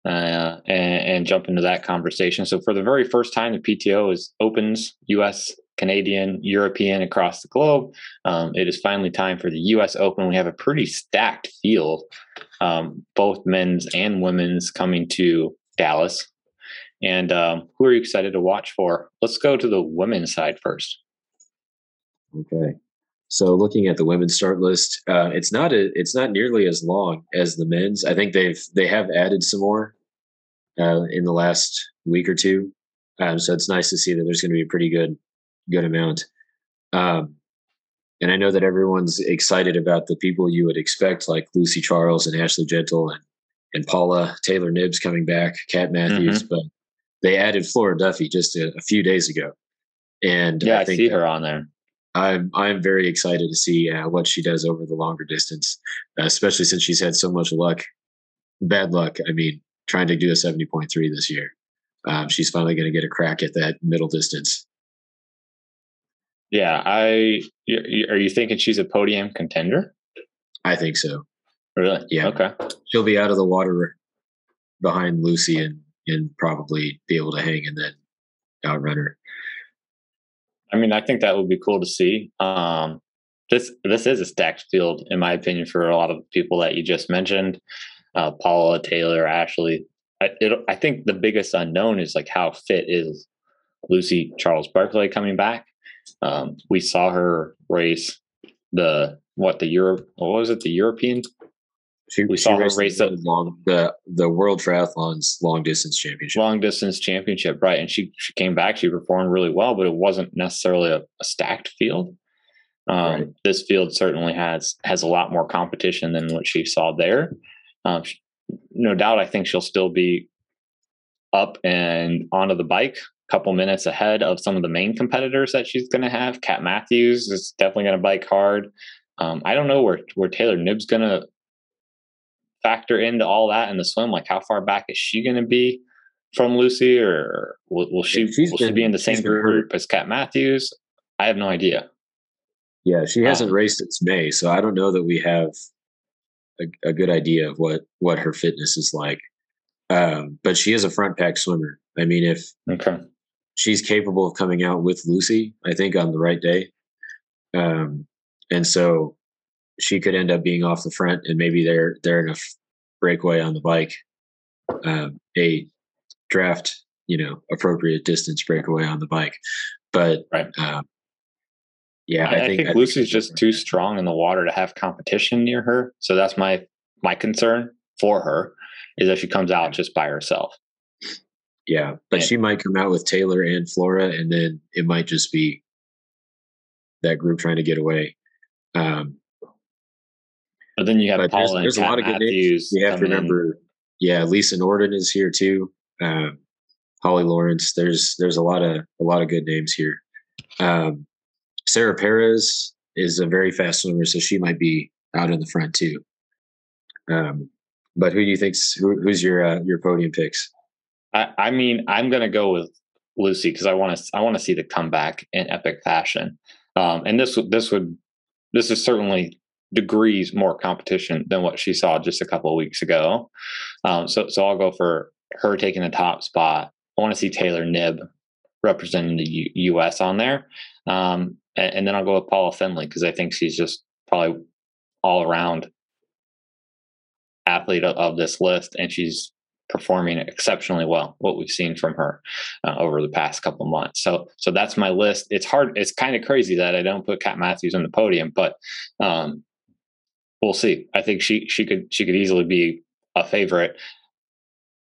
uh, and, and, jump into that conversation. So, for the very first time, the PTO is opens U.S., Canadian, European across the globe. Um, it is finally time for the U.S. Open. We have a pretty stacked field, um, both men's and women's, coming to Dallas. And um, who are you excited to watch for? Let's go to the women's side first. Okay. So looking at the women's start list, uh, it's not a, it's not nearly as long as the men's. I think they've they have added some more uh, in the last week or two. Um, so it's nice to see that there's going to be a pretty good good amount. Um, and I know that everyone's excited about the people you would expect, like Lucy Charles and Ashley Gentle and and Paula Taylor Knibb's coming back, Kat Matthews, mm-hmm. but they added Flora Duffy just a, a few days ago. And yeah, I, I see her on there. I'm I'm very excited to see uh, what she does over the longer distance, uh, especially since she's had so much luck, bad luck. I mean, trying to do a 70.3 this year. Um, she's finally going to get a crack at that middle distance. Yeah, I are you thinking she's a podium contender? I think so. Really? Yeah. Okay. She'll be out of the water behind Lucy and and probably be able to hang and then outrun her. I mean, I think that would be cool to see. Um, this this is a stacked field, in my opinion, for a lot of people that you just mentioned, uh, Paula, Taylor, Ashley. I, it, I think the biggest unknown is like how fit is Lucy Charles Barclay coming back. Um, we saw her race the what the Europe what was it the European she, we she saw her race the long the the World Triathlon's long distance championship. Long distance championship, right? And she she came back. She performed really well, but it wasn't necessarily a, a stacked field. Um, right. This field certainly has has a lot more competition than what she saw there. Um, she, no doubt, I think she'll still be up and onto the bike a couple minutes ahead of some of the main competitors that she's going to have. Kat Matthews is definitely going to bike hard. Um, I don't know where where Taylor Knibb's going to factor into all that in the swim? Like, how far back is she going to be from Lucy, or will, will she will been, she be in the same group as Kat Matthews? I have no idea. Yeah, she hasn't um, raced since May, so I don't know that we have a, a good idea of what what her fitness is like. Um, but she is a front pack swimmer. I mean, if okay. she's capable of coming out with Lucy, I think on the right day, um, and so she could end up being off the front, and maybe they're they're in a breakaway on the bike, um, a draft, you know, appropriate distance breakaway on the bike. But right. um, yeah, I, I, think, I think Lucy's just too strong in the water to have competition near her. So that's my my concern for her is that she comes out just by herself. Yeah, but and, she might come out with Taylor and Flora, and then it might just be that group trying to get away. Um, but then you have Paula there's, there's a lot of good names. You have to remember, in. yeah, Lisa Norden is here too. Um, Holly Lawrence. There's there's a lot of a lot of good names here. Um, Sarah Perez is a very fast swimmer, so she might be out in the front too. Um, but who do you think's who, who's your uh, your podium picks? I, I mean, I'm going to go with Lucy because I want to I want to see the comeback in epic fashion. Um, and this this would this is certainly degrees more competition than what she saw just a couple of weeks ago. Um, so so I'll go for her taking the top spot. I want to see Taylor Knibb representing the U- U.S. on there, um, and, and, then I'll go with Paula Findlay because I think she's just probably all around athlete of, this list, and she's performing exceptionally well. What we've seen from her uh, over the past couple months. So, so that's my list. It's hard. It's kind of crazy that I don't put Kat Matthews on the podium, but um, we'll see. I think she she could she could easily be a favorite.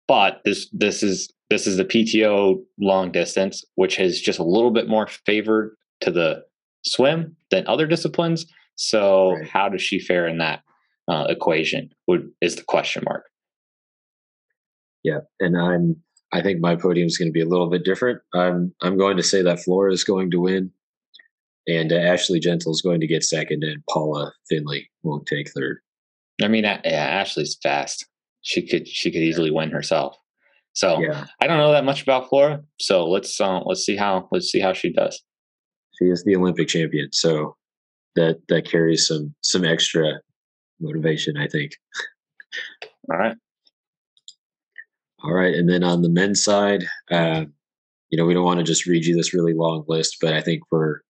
But this this is this is the PTO long distance, which is just a little bit more favored to the swim than other disciplines. So, right. how does she fare in that uh, equation? Would is the question mark? Yeah, and I'm. I think my podium is going to be a little bit different. I'm. I'm going to say that Flora is going to win, and uh, Ashley Gentle is going to get second, and Paula Findlay won't take third. I mean, yeah, Ashley's fast. She could. She could easily win herself. So yeah. I don't know that much about Flora. So let's uh, let's see how let's see how she does. She is the Olympic champion, so that that carries some some extra motivation, I think. All right. All right. And then on the men's side, uh, you know, we don't want to just read you this really long list, but I think for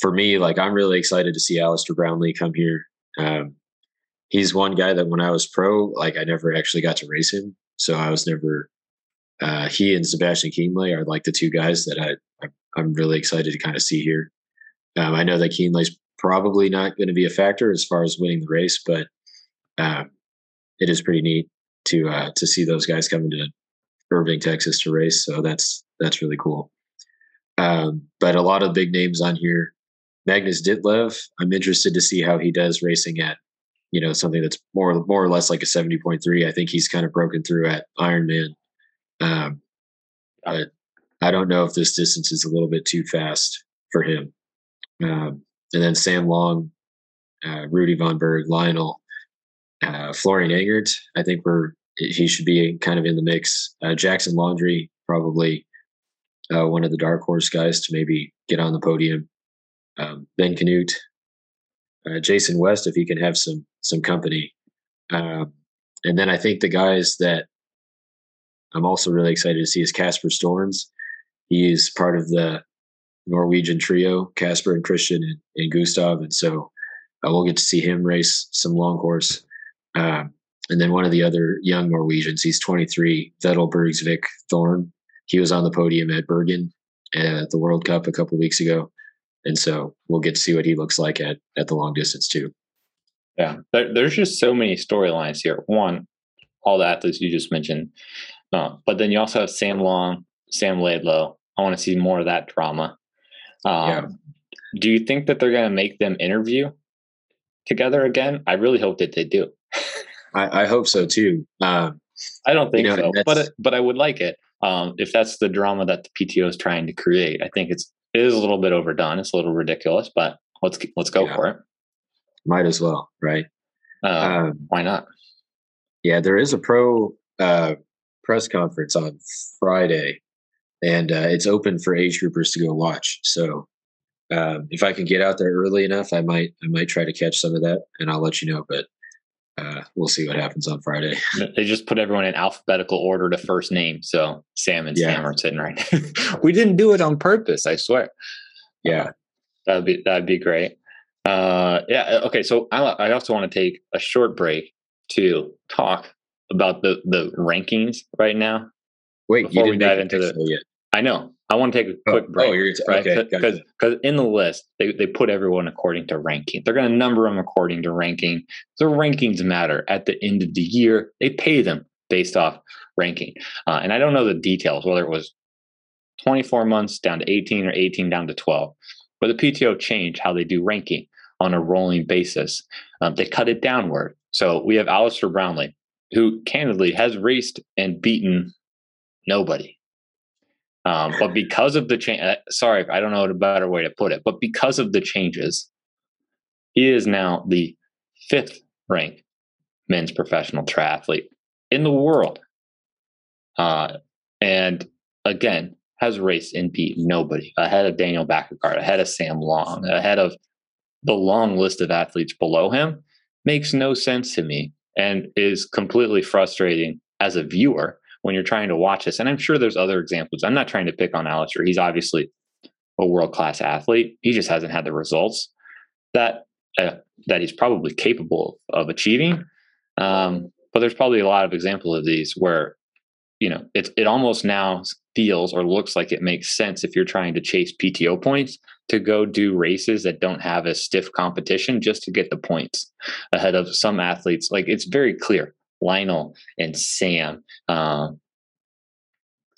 for me, like I'm really excited to see Alistair Brownlee come here. Um, he's one guy that when I was pro, like I never actually got to race him, so I was never. Uh, he and Sebastian Kienle are like the two guys that I I'm really excited to kind of see here. Um, I know that Kienle's probably not going to be a factor as far as winning the race, but uh, it is pretty neat to uh, to see those guys coming to Irving, Texas to race. So that's that's really cool. Um, but a lot of big names on here. Magnus Ditlev, I'm interested to see how he does racing at, you know, something that's more more or less like a 70.3. I think he's kind of broken through at Ironman. Um, but I don't know if this distance is a little bit too fast for him. Um, and then Sam Long, uh, Rudy Von Berg, Lionel, uh, Florian Angert, I think we're he should be kind of in the mix. Uh, Jackson Laundry, probably uh, one of the dark horse guys to maybe get on the podium. Um, ben Kanute, uh, Jason West, if he can have some some company, um, and then I think the guys that I'm also really excited to see is Casper Stornes. He is part of the Norwegian trio, Casper and Christian and, and Gustav, and so uh, we'll get to see him race some long course. Uh, and then one of the other young Norwegians, he's 23, Vetle Bergsvik Thorn. He was on the podium at Bergen at the World Cup a couple weeks ago. And so we'll get to see what he looks like at, at the long distance too. Yeah, there, there's just so many storylines here. One, all the athletes you just mentioned, uh, but then you also have Sam Long, Sam Laidlow. I want to see more of that drama. Um, yeah. Do you think that they're going to make them interview together again? I really hope that they do. I, I hope so too. Um, I don't think you know, so, but but I would like it um, if that's the drama that the PTO is trying to create. I think it's it is a little bit overdone. It's a little ridiculous, but let's let's go yeah. for it. Might as well, right? Uh, um, why not? Yeah, there is a pro uh, press conference on Friday, and uh, it's open for age groupers to go watch. So um, if I can get out there early enough, I might I might try to catch some of that, and I'll let you know. But uh, we'll see what happens on Friday. They just put everyone in alphabetical order to first name. So Sam and yeah. Sam are sitting right. we didn't do it on purpose, I swear. Yeah, uh, that'd be that'd be great. Uh, yeah. Okay. So I, I also want to take a short break to talk about the the rankings right now. Wait, before we dive into the. Yet. I know. I want to take a oh, quick oh, break. Oh, you're right? okay. Because because in the list they, they put everyone according to ranking. They're going to number them according to ranking. The rankings matter at the end of the year. They pay them based off ranking. Uh, and I don't know the details whether it was 24 months down to 18 or 18 down to 12. But the PTO changed how they do ranking on a rolling basis. Um, they cut it downward. So we have Alistair Brownlee, who candidly has raced and beaten nobody. Um, but because of the change, uh, sorry, I don't know a better way to put it, but because of the changes, he is now the fifth ranked men's professional triathlete in the world. Uh, and again, has raced and beat nobody ahead of Daniel Bækkegård, ahead of Sam Long, ahead of the long list of athletes below him. Makes no sense to me and is completely frustrating as a viewer when you're trying to watch this. And I'm sure there's other examples. I'm not trying to pick on Alistair. He's obviously a world class athlete. He just hasn't had the results that uh, that he's probably capable of achieving. Um, but there's probably a lot of examples of these where you know it it almost now feels or looks like it makes sense if you're trying to chase PTO points to go do races that don't have a stiff competition just to get the points ahead of some athletes. Like it's very clear Lionel and Sam uh,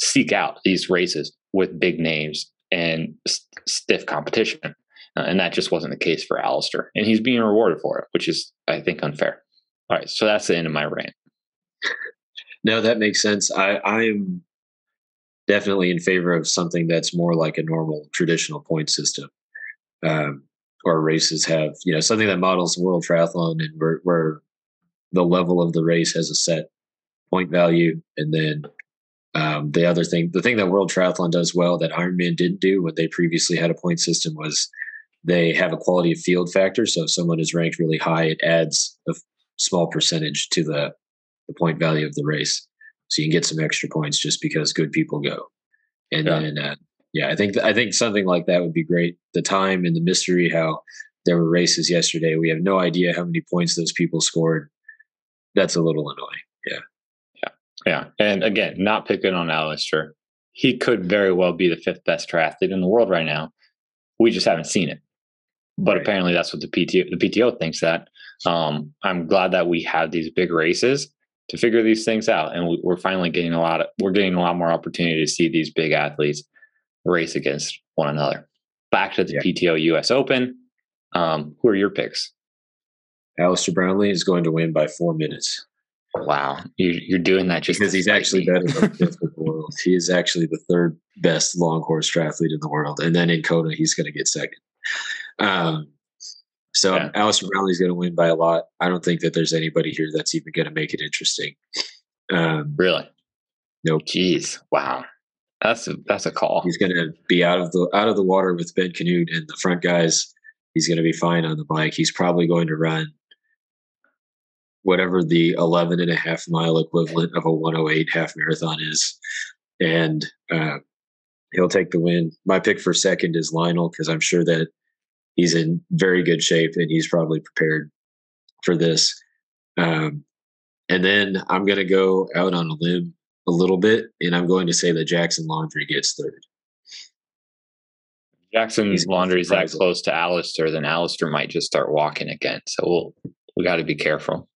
seek out these races with big names and st- stiff competition. Uh, and that just wasn't the case for Alistair. And he's being rewarded for it, which is, I think, unfair. All right. So that's the end of my rant. No, that makes sense. I, I'm definitely in favor of something that's more like a normal traditional point system. Um, or races have, you know, something that models world triathlon and where the level of the race has a set point value. And then um, the other thing, the thing that World Triathlon does well that Ironman didn't do when they previously had a point system was they have a quality of field factor. So if someone is ranked really high, it adds a small percentage to the, the point value of the race. So you can get some extra points just because good people go. And yeah. then, uh, yeah, I think I think something like that would be great. The time and the mystery, how there were races yesterday. We have no idea how many points those people scored that's a little annoying. Yeah. Yeah. Yeah. And again, not picking on Alistair. He could very well be the fifth best triathlete in the world right now. We just haven't seen it. But right. apparently that's what the PTO the PTO thinks that. Um, I'm glad that we have these big races to figure these things out. And we, are finally getting a lot of we're getting a lot more opportunity to see these big athletes race against one another. Back to the yeah. PTO US Open. Um, who are your picks? Alistair Brownlee is going to win by four minutes. Wow, you're, doing that just because he's actually better than fifth in the world. He is actually the third best long course triathlete in the world, and then in Kona he's going to get second. Um, so yeah. Alistair Brownlee is going to win by a lot. I don't think that there's anybody here that's even going to make it interesting. Um, really? Nope. Jeez. Wow. That's a that's a call. He's going to be out of the out of the water with Ben Kanute and the front guys. He's going to be fine on the bike. He's probably going to run whatever the 11 and a half mile equivalent of a 108 half marathon is. And uh, he'll take the win. My pick for second is Lionel because I'm sure that he's in very good shape and he's probably prepared for this. Um, and then I'm going to go out on a limb a little bit, and I'm going to say that Jackson Laundry gets third. Jackson Laundry is that close to Alistair, then Alistair might just start walking again. So we'll we got to be careful.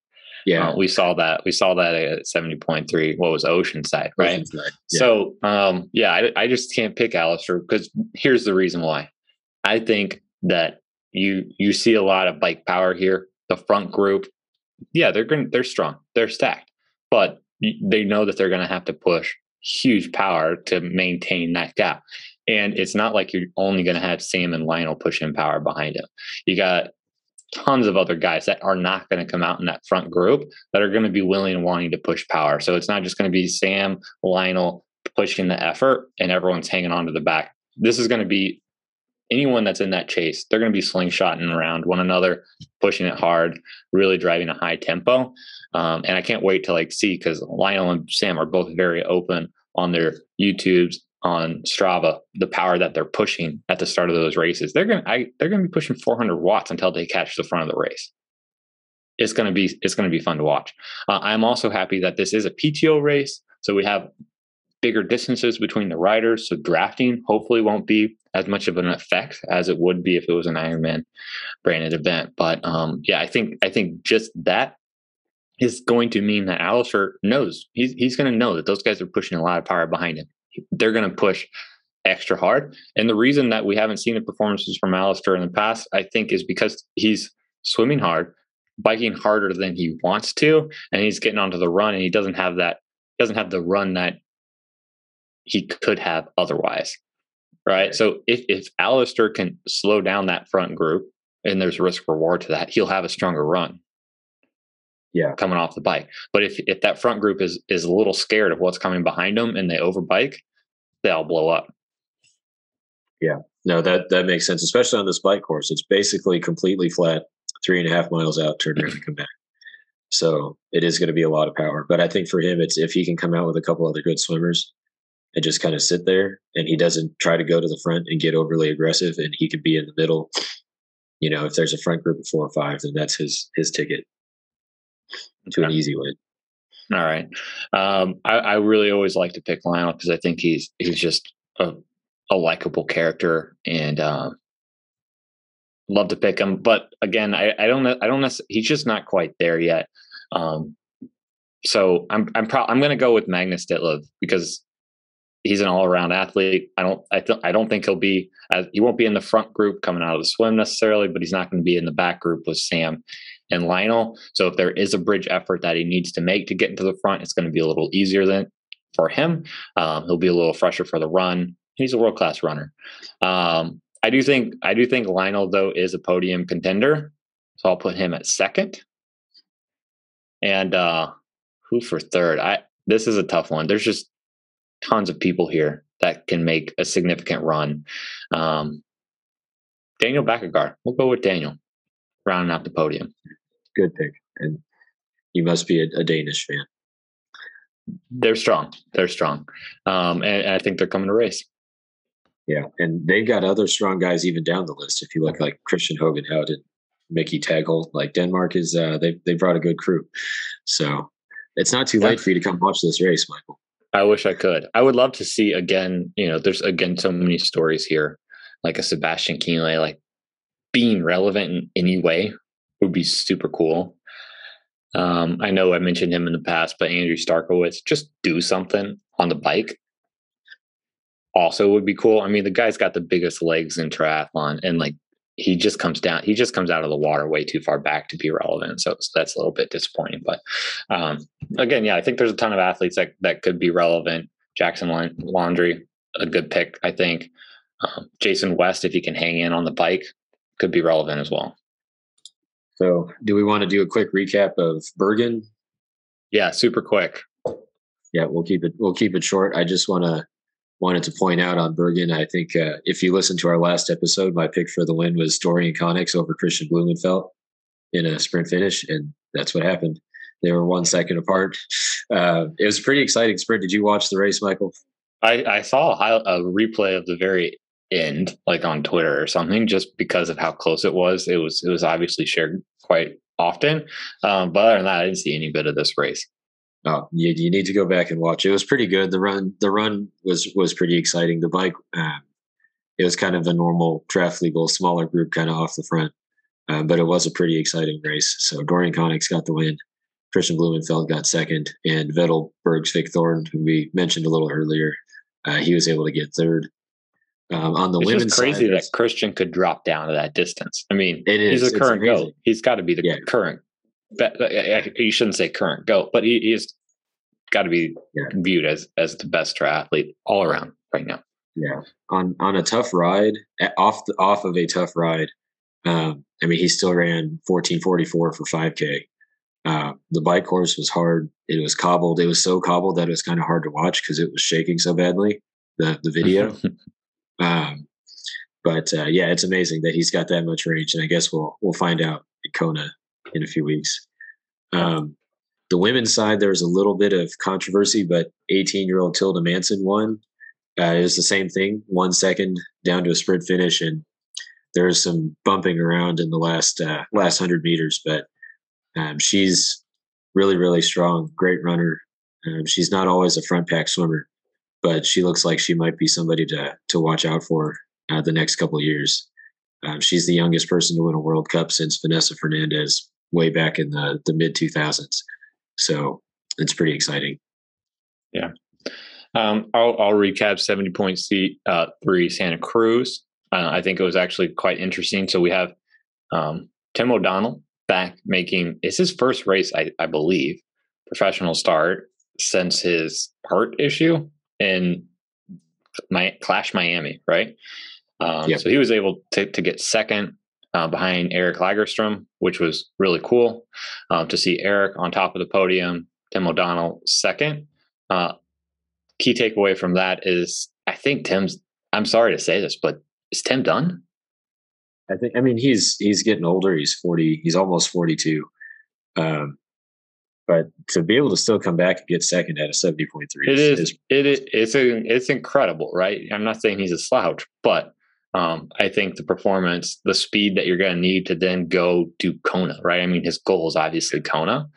Yeah, uh, we saw that. We saw that at seventy point three. What was Oceanside, right? Oceanside, yeah. So, um, yeah, I, I just can't pick Alistair because here's the reason why. I think that you you see a lot of bike power here. The front group, yeah, they're going they're strong, they're stacked, but they know that they're going to have to push huge power to maintain that gap. And it's not like you're only going to have Sam and Lionel pushing power behind him. You got tons of other guys that are not going to come out in that front group that are going to be willing and wanting to push power. So it's not just going to be Sam, Lionel pushing the effort and everyone's hanging on to the back. This is going to be anyone that's in that chase, they're going to be slingshotting around one another, pushing it hard, really driving a high tempo. Um, and I can't wait to like see because Lionel and Sam are both very open on their YouTubes on Strava the power that they're pushing at the start of those races. They're gonna I, they're gonna be pushing 400 watts until they catch the front of the race. It's gonna be it's gonna be fun to watch. Uh, I'm also happy that this is a PTO race, so we have bigger distances between the riders. So drafting hopefully won't be as much of an effect as it would be if it was an Ironman branded event. But um, yeah, I think I think just that is going to mean that Alistair knows he's he's going to know that those guys are pushing a lot of power behind him they're going to push extra hard. And the reason that we haven't seen the performances from Alistair in the past, I think, is because he's swimming hard, biking harder than he wants to, and he's getting onto the run, and he doesn't have that doesn't have the run that he could have otherwise. Right. So if if Alistair can slow down that front group, and there's risk reward to that, he'll have a stronger run yeah. coming off the bike. But if if that front group is is a little scared of what's coming behind them and they overbike they'll blow up. Yeah. No that that makes sense especially on this bike course. It's basically completely flat three and a half miles out turn around and come back. So it is going to be a lot of power. But i think for him it's if he can come out with a couple other good swimmers and just kind of sit there and he doesn't try to go to the front and get overly aggressive and he could be in the middle you know if there's a front group of four or five then that's his his ticket to an easy win. All right. Um, I, I, really always like to pick Lionel because I think he's he's just a, a likable character and uh, love to pick him. But again, I, I don't I don't necessarily, he's just not quite there yet. Um, so I'm I'm pro- I'm going to go with Magnus Ditlev because he's an all around athlete. I don't I th- I don't think he'll be as, he won't be in the front group coming out of the swim necessarily, but he's not going to be in the back group with Sam and Lionel. So if there is a bridge effort that he needs to make to get into the front, it's going to be a little easier than for him. Um, he'll be a little fresher for the run. He's a world class runner. Um, I do think I do think Lionel though is a podium contender, so I'll put him at second. And uh, who for third? I this is a tough one. There's just tons of people here that can make a significant run. Um, Daniel Bækkegård. We'll go with Daniel rounding out the podium good pick. And you must be a, a Danish fan. They're strong. They're strong. Um, and, and I think they're coming to race. Yeah, and they've got other strong guys even down the list. If you look like Christian Hogan Houghton, Miki Taagholt, like Denmark is uh, they they brought a good crew. So it's not too late for you to come watch this race, Michael. I wish I could. I would love to see again. You know, there's again so many stories here, like a Sebastian Kienle, like being relevant in any way would be super cool. Um, I know I mentioned him in the past, but Andrew Starykowicz, just do something on the bike. Also, would be cool. I mean, the guy's got the biggest legs in triathlon, and like he just comes down, he just comes out of the water way too far back to be relevant. So, so that's a little bit disappointing. But um, again, yeah, I think there's a ton of athletes that that could be relevant. Jackson Laundry, a good pick, I think. Um, Jason West, if he can hang in on the bike, could be relevant as well. So, do we want to do a quick recap of Bergen? Yeah, super quick. Yeah, we'll keep it we'll keep it short. I just want to wanted to point out on Bergen. I think uh, if you listen to our last episode, my pick for the win was Dorian Coninx over Kristian Blummenfelt in a sprint finish, and that's what happened. They were one second apart. Uh, it was a pretty exciting sprint. Did you watch the race, Michael? I, I saw a, a replay of the very end, like on Twitter or something, just because of how close it was. It was it was obviously shared quite often, um, but other than that, I didn't see any bit of this race. Oh, you, you need to go back and watch. It was pretty good. The run the run was was pretty exciting. The bike, uh, it was kind of a normal draft legal smaller group, kind of off the front, uh, but it was a pretty exciting race. So Dorian Coninx got the win. Kristian Blummenfelt got second, and Vetle Bergsvik Thorn, who we mentioned a little earlier, uh, he was able to get third. Um, on the it's women's crazy side, that Christian could drop down to that distance. I mean, it is, he's a current goat. He's got to be the yeah. current. You shouldn't say current goat, but he, he's got to be yeah. viewed as as the best triathlete all around right now. Yeah, on on a tough ride, off the, off of a tough ride. Um, I mean, he still ran fourteen forty four for five k. Uh, the bike course was hard. It was cobbled. It was so cobbled that it was kind of hard to watch because it was shaking so badly. The the video. Um, But uh, yeah, it's amazing that he's got that much range, and I guess we'll we'll find out at Kona in a few weeks. Um, the women's side, there was a little bit of controversy, but 18 year old Tilda Månsson won. Uh, it was the same thing, one second down to a sprint finish, and there was some bumping around in the last uh, last hundred meters, but um, she's really really strong, great runner. Um, she's not always a front pack swimmer, but she looks like she might be somebody to to watch out for uh, the next couple of years. Um, she's the youngest person to win a World Cup since Vanessa Fernandes way back in the the mid 2000s. So it's pretty exciting. Yeah. Um, I'll, I'll recap 70 point seat uh, three Santa Cruz. Uh, I think it was actually quite interesting. So we have um, Tim O'Donnell back making it's his first race, I, I believe, professional start since his heart issue in my Clash Miami, right? Um, yep. So he was able to, to get second uh, behind Eric Lagerstrom, which was really cool um, to see Eric on top of the podium, Tim O'Donnell second. Uh, key takeaway from that is I think Tim's. I'm sorry to say this, but is Tim done? I think. I mean, he's he's getting older. He's forty. He's almost forty two. Um, but to be able to still come back and get second at a seventy point three, it is, is it is it's a, it's incredible, right? I'm not saying he's a slouch, but um, I think the performance, the speed that you're going to need to then go to Kona, right? I mean, his goal is obviously Kona.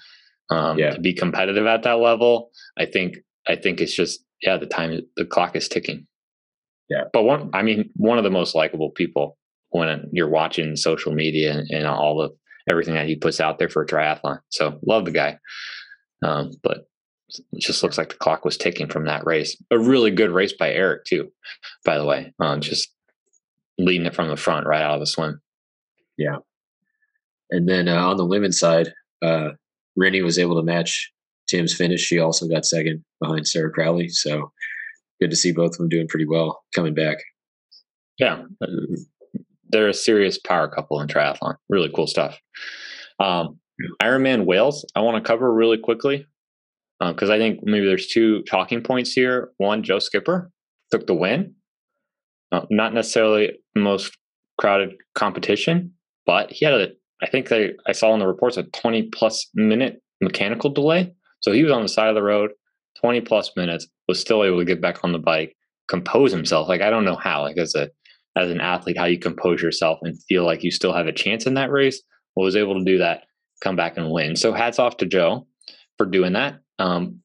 Um, yeah. To be competitive at that level, I think I think it's just yeah, the time the clock is ticking. Yeah. But one, I mean, one of the most likable people when you're watching social media and, and all the everything that he puts out there for a triathlon. So love the guy. Um, but it just looks like the clock was ticking from that race. A really good race by Eric too, by the way. Um, just leading it from the front right out of the swim. Yeah. And then uh, on the women's side, uh, Rinny was able to match Tim's finish. She also got second behind Sarah Crowley. So good to see both of them doing pretty well coming back. Yeah. They're a serious power couple in triathlon. Really cool stuff. Um, Ironman Wales, I want to cover really quickly because uh, I think maybe there's two talking points here. One, Joe Skipper took the win. Uh, not necessarily the most crowded competition, but he had a, I think they, I saw in the reports a 20 plus minute mechanical delay. So he was on the side of the road, 20 plus minutes, was still able to get back on the bike, compose himself. Like I don't know how, like as a as an athlete, how you compose yourself and feel like you still have a chance in that race. Well, was able to do that, come back and win. So hats off to Joe for doing that. Um,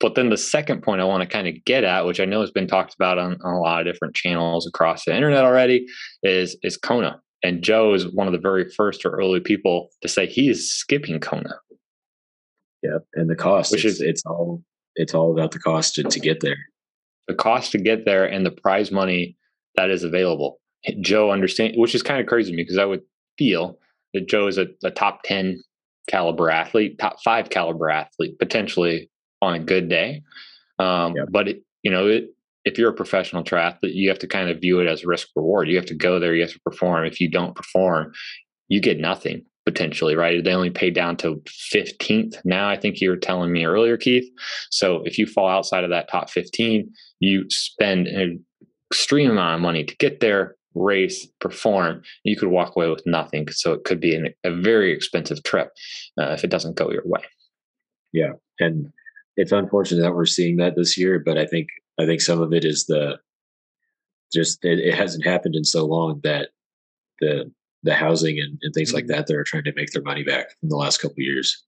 but then the second point I want to kind of get at, which I know has been talked about on, on a lot of different channels across the internet already, is is Kona. And Joe is one of the very first or early people to say he is skipping Kona. Yeah, and the cost, which is it's all it's all about the cost to, to get there. The cost to get there and the prize money that is available. Joe understand, which is kind of crazy to me because I would feel that Joe is a, a top ten caliber athlete, top five caliber athlete, potentially on a good day. Um, yeah. But it, you know, it, if you're a professional triathlete, you have to kind of view it as risk reward. You have to go there, you have to perform. If you don't perform, you get nothing potentially, right? They only pay down to 15th now, I think you were telling me earlier, Keith. So if you fall outside of that top 15, you spend an extreme amount of money to get there, race, perform. You could walk away with nothing. So it could be an, a very expensive trip uh, if it doesn't go your way. Yeah. And it's unfortunate that we're seeing that this year, but I think I think some of it is the just it, it hasn't happened in so long that the the housing and, and things like mm-hmm. that they're trying to make their money back in the last couple years.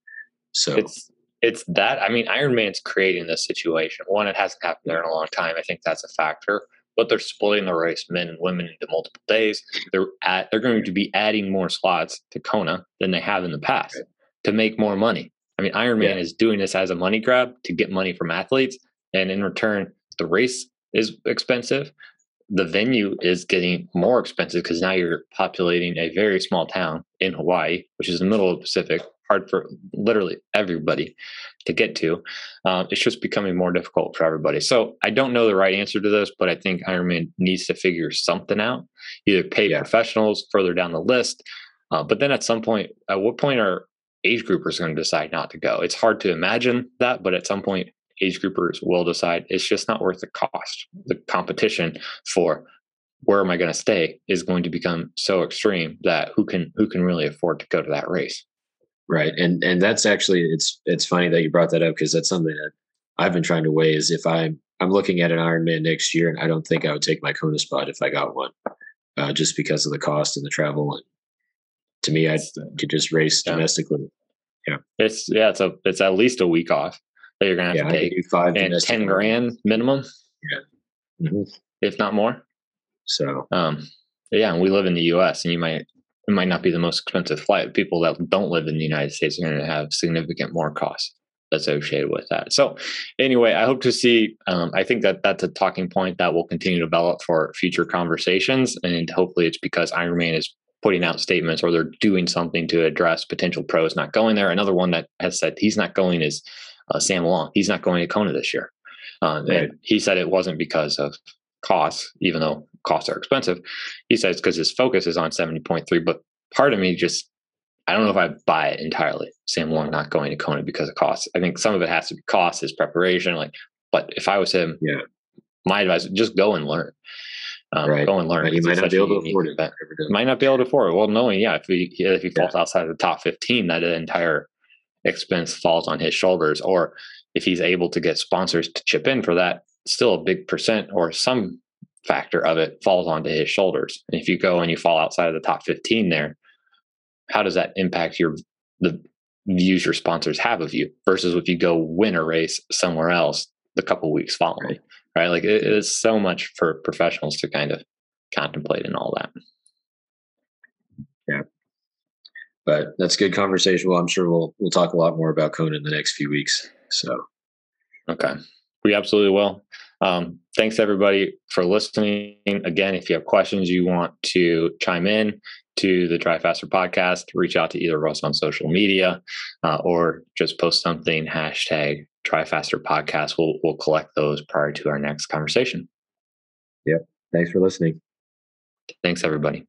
So it's it's that I mean Ironman's creating this situation. One, it hasn't happened there in a long time. I think that's a factor. But they're splitting the race, men and women, into multiple days. They're at they're going to be adding more slots to Kona than they have in the past to make more money. I mean, Ironman yeah. is doing this as a money grab to get money from athletes, and in return, the race is expensive. The venue is getting more expensive because now you're populating a very small town in Hawaii, which is in the middle of the Pacific, hard for literally everybody to get to. Um, it's just becoming more difficult for everybody. So I don't know the right answer to this, but I think Ironman needs to figure something out. Either pay yeah. professionals further down the list, uh, but then at some point, at what point are age groupers going to decide not to go. It's hard to imagine that, but at some point, age groupers will decide it's just not worth the cost, the competition for where am I going to stay is going to become so extreme that who can who can really afford to go to that race. Right, and and that's actually it's it's funny that you brought that up because that's something that I've been trying to weigh. Is if I'm I'm looking at an Ironman next year, and I don't think I would take my Kona spot if I got one, uh, just because of the cost and the travel. And to me, I could just race yeah. domestically. Yeah, it's yeah, it's a it's at least a week off that you're gonna have yeah, to take. five and ten grand minimum. Yeah, mm-hmm. if not more. So, um, yeah, and we live in the U.S. and you might it might not be the most expensive flight. People that don't live in the United States are going to have significant more costs associated with that. So, anyway, I hope to see. Um, I think that that's a talking point that will continue to develop for future conversations, and hopefully, it's because Ironman is putting out statements or they're doing something to address potential pros not going there. Another one that has said he's not going is uh, Sam Long. He's not going to Kona this year. Uh, right. he said it wasn't because of costs, even though costs are expensive. He says because his focus is on 70.3. But part of me just, I don't know if I buy it entirely. Sam Long not going to Kona because of costs. I think some of it has to be cost, his preparation. Like, but if I was him, yeah, my advice just go and learn. Um, right. Go and learn. He might not be able to afford it. Might not be able to afford it. Well, knowing, yeah, if he if he falls yeah. outside of the top 15, that entire expense falls on his shoulders. Or if he's able to get sponsors to chip in for that, still a big percent or some factor of it falls onto his shoulders. And if you go and you fall outside of the top 15 there, how does that impact your the views your sponsors have of you versus if you go win a race somewhere else the couple weeks following, right? Like it is so much for professionals to kind of contemplate and all that. Yeah. But that's good conversation. Well, I'm sure we'll we'll talk a lot more about Kona in the next few weeks. So okay. We absolutely will. Um, thanks everybody for listening. Again, if you have questions you want to chime in to the Tri Faster podcast, reach out to either of us on social media uh, or just post something hashtag Tri Faster podcast. We'll we'll collect those prior to our next conversation. Yep. Thanks for listening. Thanks everybody.